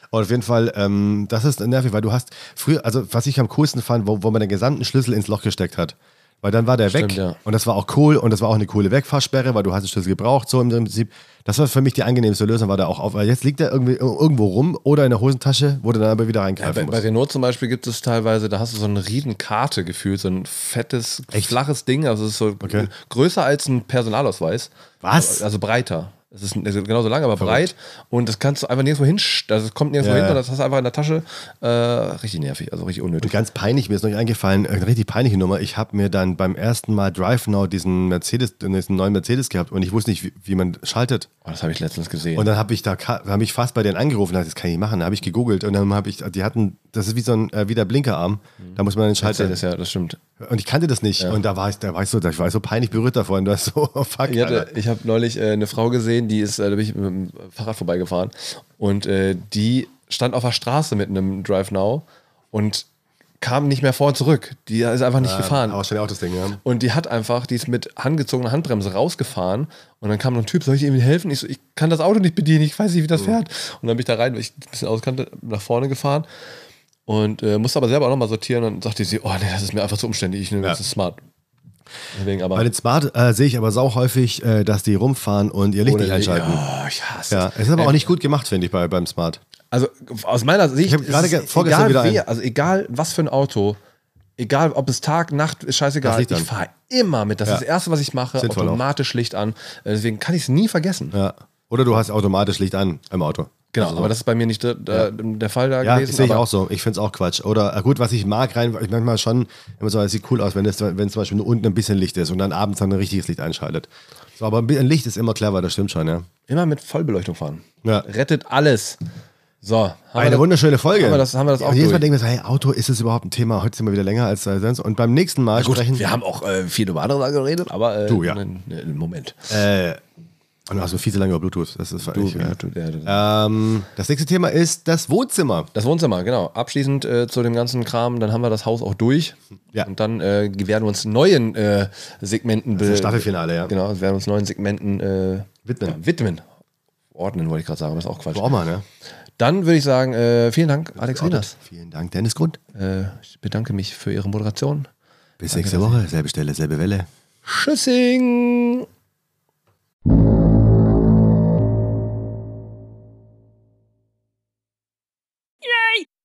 Und auf jeden Fall, ähm, das ist nervig, weil du hast früher, also was ich am coolsten fand, wo, wo man den gesamten Schlüssel ins Loch gesteckt hat. Weil dann war der Stimmt, weg ja. und das war auch cool und das war auch eine coole Wegfahrsperre, weil du hast den Schlüssel gebraucht, so im Prinzip. Das war für mich die angenehmste Lösung, war da auch auf, weil jetzt liegt er irgendwie irgendwo rum oder in der Hosentasche, wo du dann aber wieder Ja, reingreifen bei, bei musst. Renault zum Beispiel gibt es teilweise, da hast du so eine riesen Karte gefühlt, so ein fettes, flaches Ding, also es ist so Okay. größer als ein Personalausweis. Was? Also breiter. Es ist also genauso lang, aber breit und das kannst du einfach nirgendwo hin, also es kommt nirgendwo Ja, hin ja. und das hast du einfach in der Tasche. Äh, richtig nervig, also richtig Und unnötig. ganz peinlich, mir ist noch nicht eingefallen, eine richtig peinliche Nummer. Ich habe mir dann beim ersten Mal Drive Now diesen Mercedes, diesen neuen Mercedes gehabt und ich wusste nicht, wie, wie man schaltet. Oh, das habe ich letztens gesehen. Und dann habe ich da habe ich fast bei denen angerufen, das kann ich nicht machen. Da habe ich gegoogelt und dann habe ich, die hatten, das ist wie so ein äh, wie der Blinkerarm. Da muss man den Schalter. das ja, das stimmt. Und ich kannte das nicht. Und da war ich, da war ich so, da war ich so peinlich berührt davon. Und das so, *laughs* oh fuck. Ich, hatte, ich habe neulich äh, eine Frau gesehen, die ist, äh, da bin ich mit dem Fahrrad vorbeigefahren und äh, die stand auf der Straße mit einem Drive Now und kam nicht mehr vor und zurück. Die ist einfach nicht gefahren. Aber auch das Ding, ja. Und die hat einfach, die ist mit handgezogener Handbremse rausgefahren und dann kam noch ein Typ, soll ich irgendwie helfen? Ich so, ich kann das Auto nicht bedienen, ich weiß nicht, wie das fährt. Und dann bin ich da rein, weil ich ein bisschen auskannte, nach vorne gefahren und äh, musste aber selber auch nochmal sortieren und sagte sie, oh nee, das ist mir einfach zu umständlich, ich nehme Ja. ein Smart. Deswegen aber Bei den Smart äh, sehe ich aber sau häufig, äh, dass die rumfahren und ihr Licht nicht einschalten. Oh, ich hasse Ja, es. ist aber auch nicht gut gemacht, finde ich, bei, beim Smart. Also aus meiner Sicht, hab gerade ist ge- vorgestern wieder wer, ein- also egal was für ein Auto, egal ob es Tag, Nacht, ist scheißegal. Ich fahre immer mit. Das Ja. ist das Erste, was ich mache, Sinnvoll auch. automatisch Licht an. Äh, Deswegen kann ich es nie vergessen. Ja. Oder du hast automatisch Licht an im Auto. Genau, Also so. aber das ist bei mir nicht der, der, der Fall da Ja, gewesen. sehe ich auch so. Ich finde es auch Quatsch. Oder äh, gut, was ich mag rein, ich manchmal schon, immer so, es sieht cool aus, wenn es wenn zum Beispiel nur unten ein bisschen Licht ist und dann abends dann ein richtiges Licht einschaltet. So, aber ein bisschen Licht ist immer clever, das stimmt schon, ja. Immer mit Vollbeleuchtung fahren. Ja. Rettet alles. So, haben wir Eine das- wunderschöne Folge. Haben wir das, haben wir das auch und jedes Mal denken wir so, hey, Auto, ist es überhaupt ein Thema? Heute sind wir wieder länger als äh, sonst. Und beim nächsten Mal Gut, sprechen wir haben auch äh, viel über andere Sachen geredet, aber äh, Du, ja. ne, ne, Moment. Äh, und du hast so viel zu lange über Bluetooth. Das ist Du, ja, ja. du, der, der, ähm, Das nächste Thema ist das Wohnzimmer. Das Wohnzimmer, genau. Abschließend äh, zu dem ganzen Kram, dann haben wir das Haus auch durch. Ja. Und dann äh, werden wir uns neuen äh, Segmenten Das be- Staffelfinale, ja. Genau, werden wir uns neuen Segmenten äh, Widmen. Ja, widmen. Ordnen wollte ich gerade sagen, aber das ist auch Quatsch. Boah, mal, ne? Dann würde ich sagen, äh, vielen Dank, Alex Wieners. Vielen Dank, Dennis Grund. Äh, ich bedanke mich für Ihre Moderation. Bis nächste Woche. Selbe Stelle, selbe Welle. Tschüssing!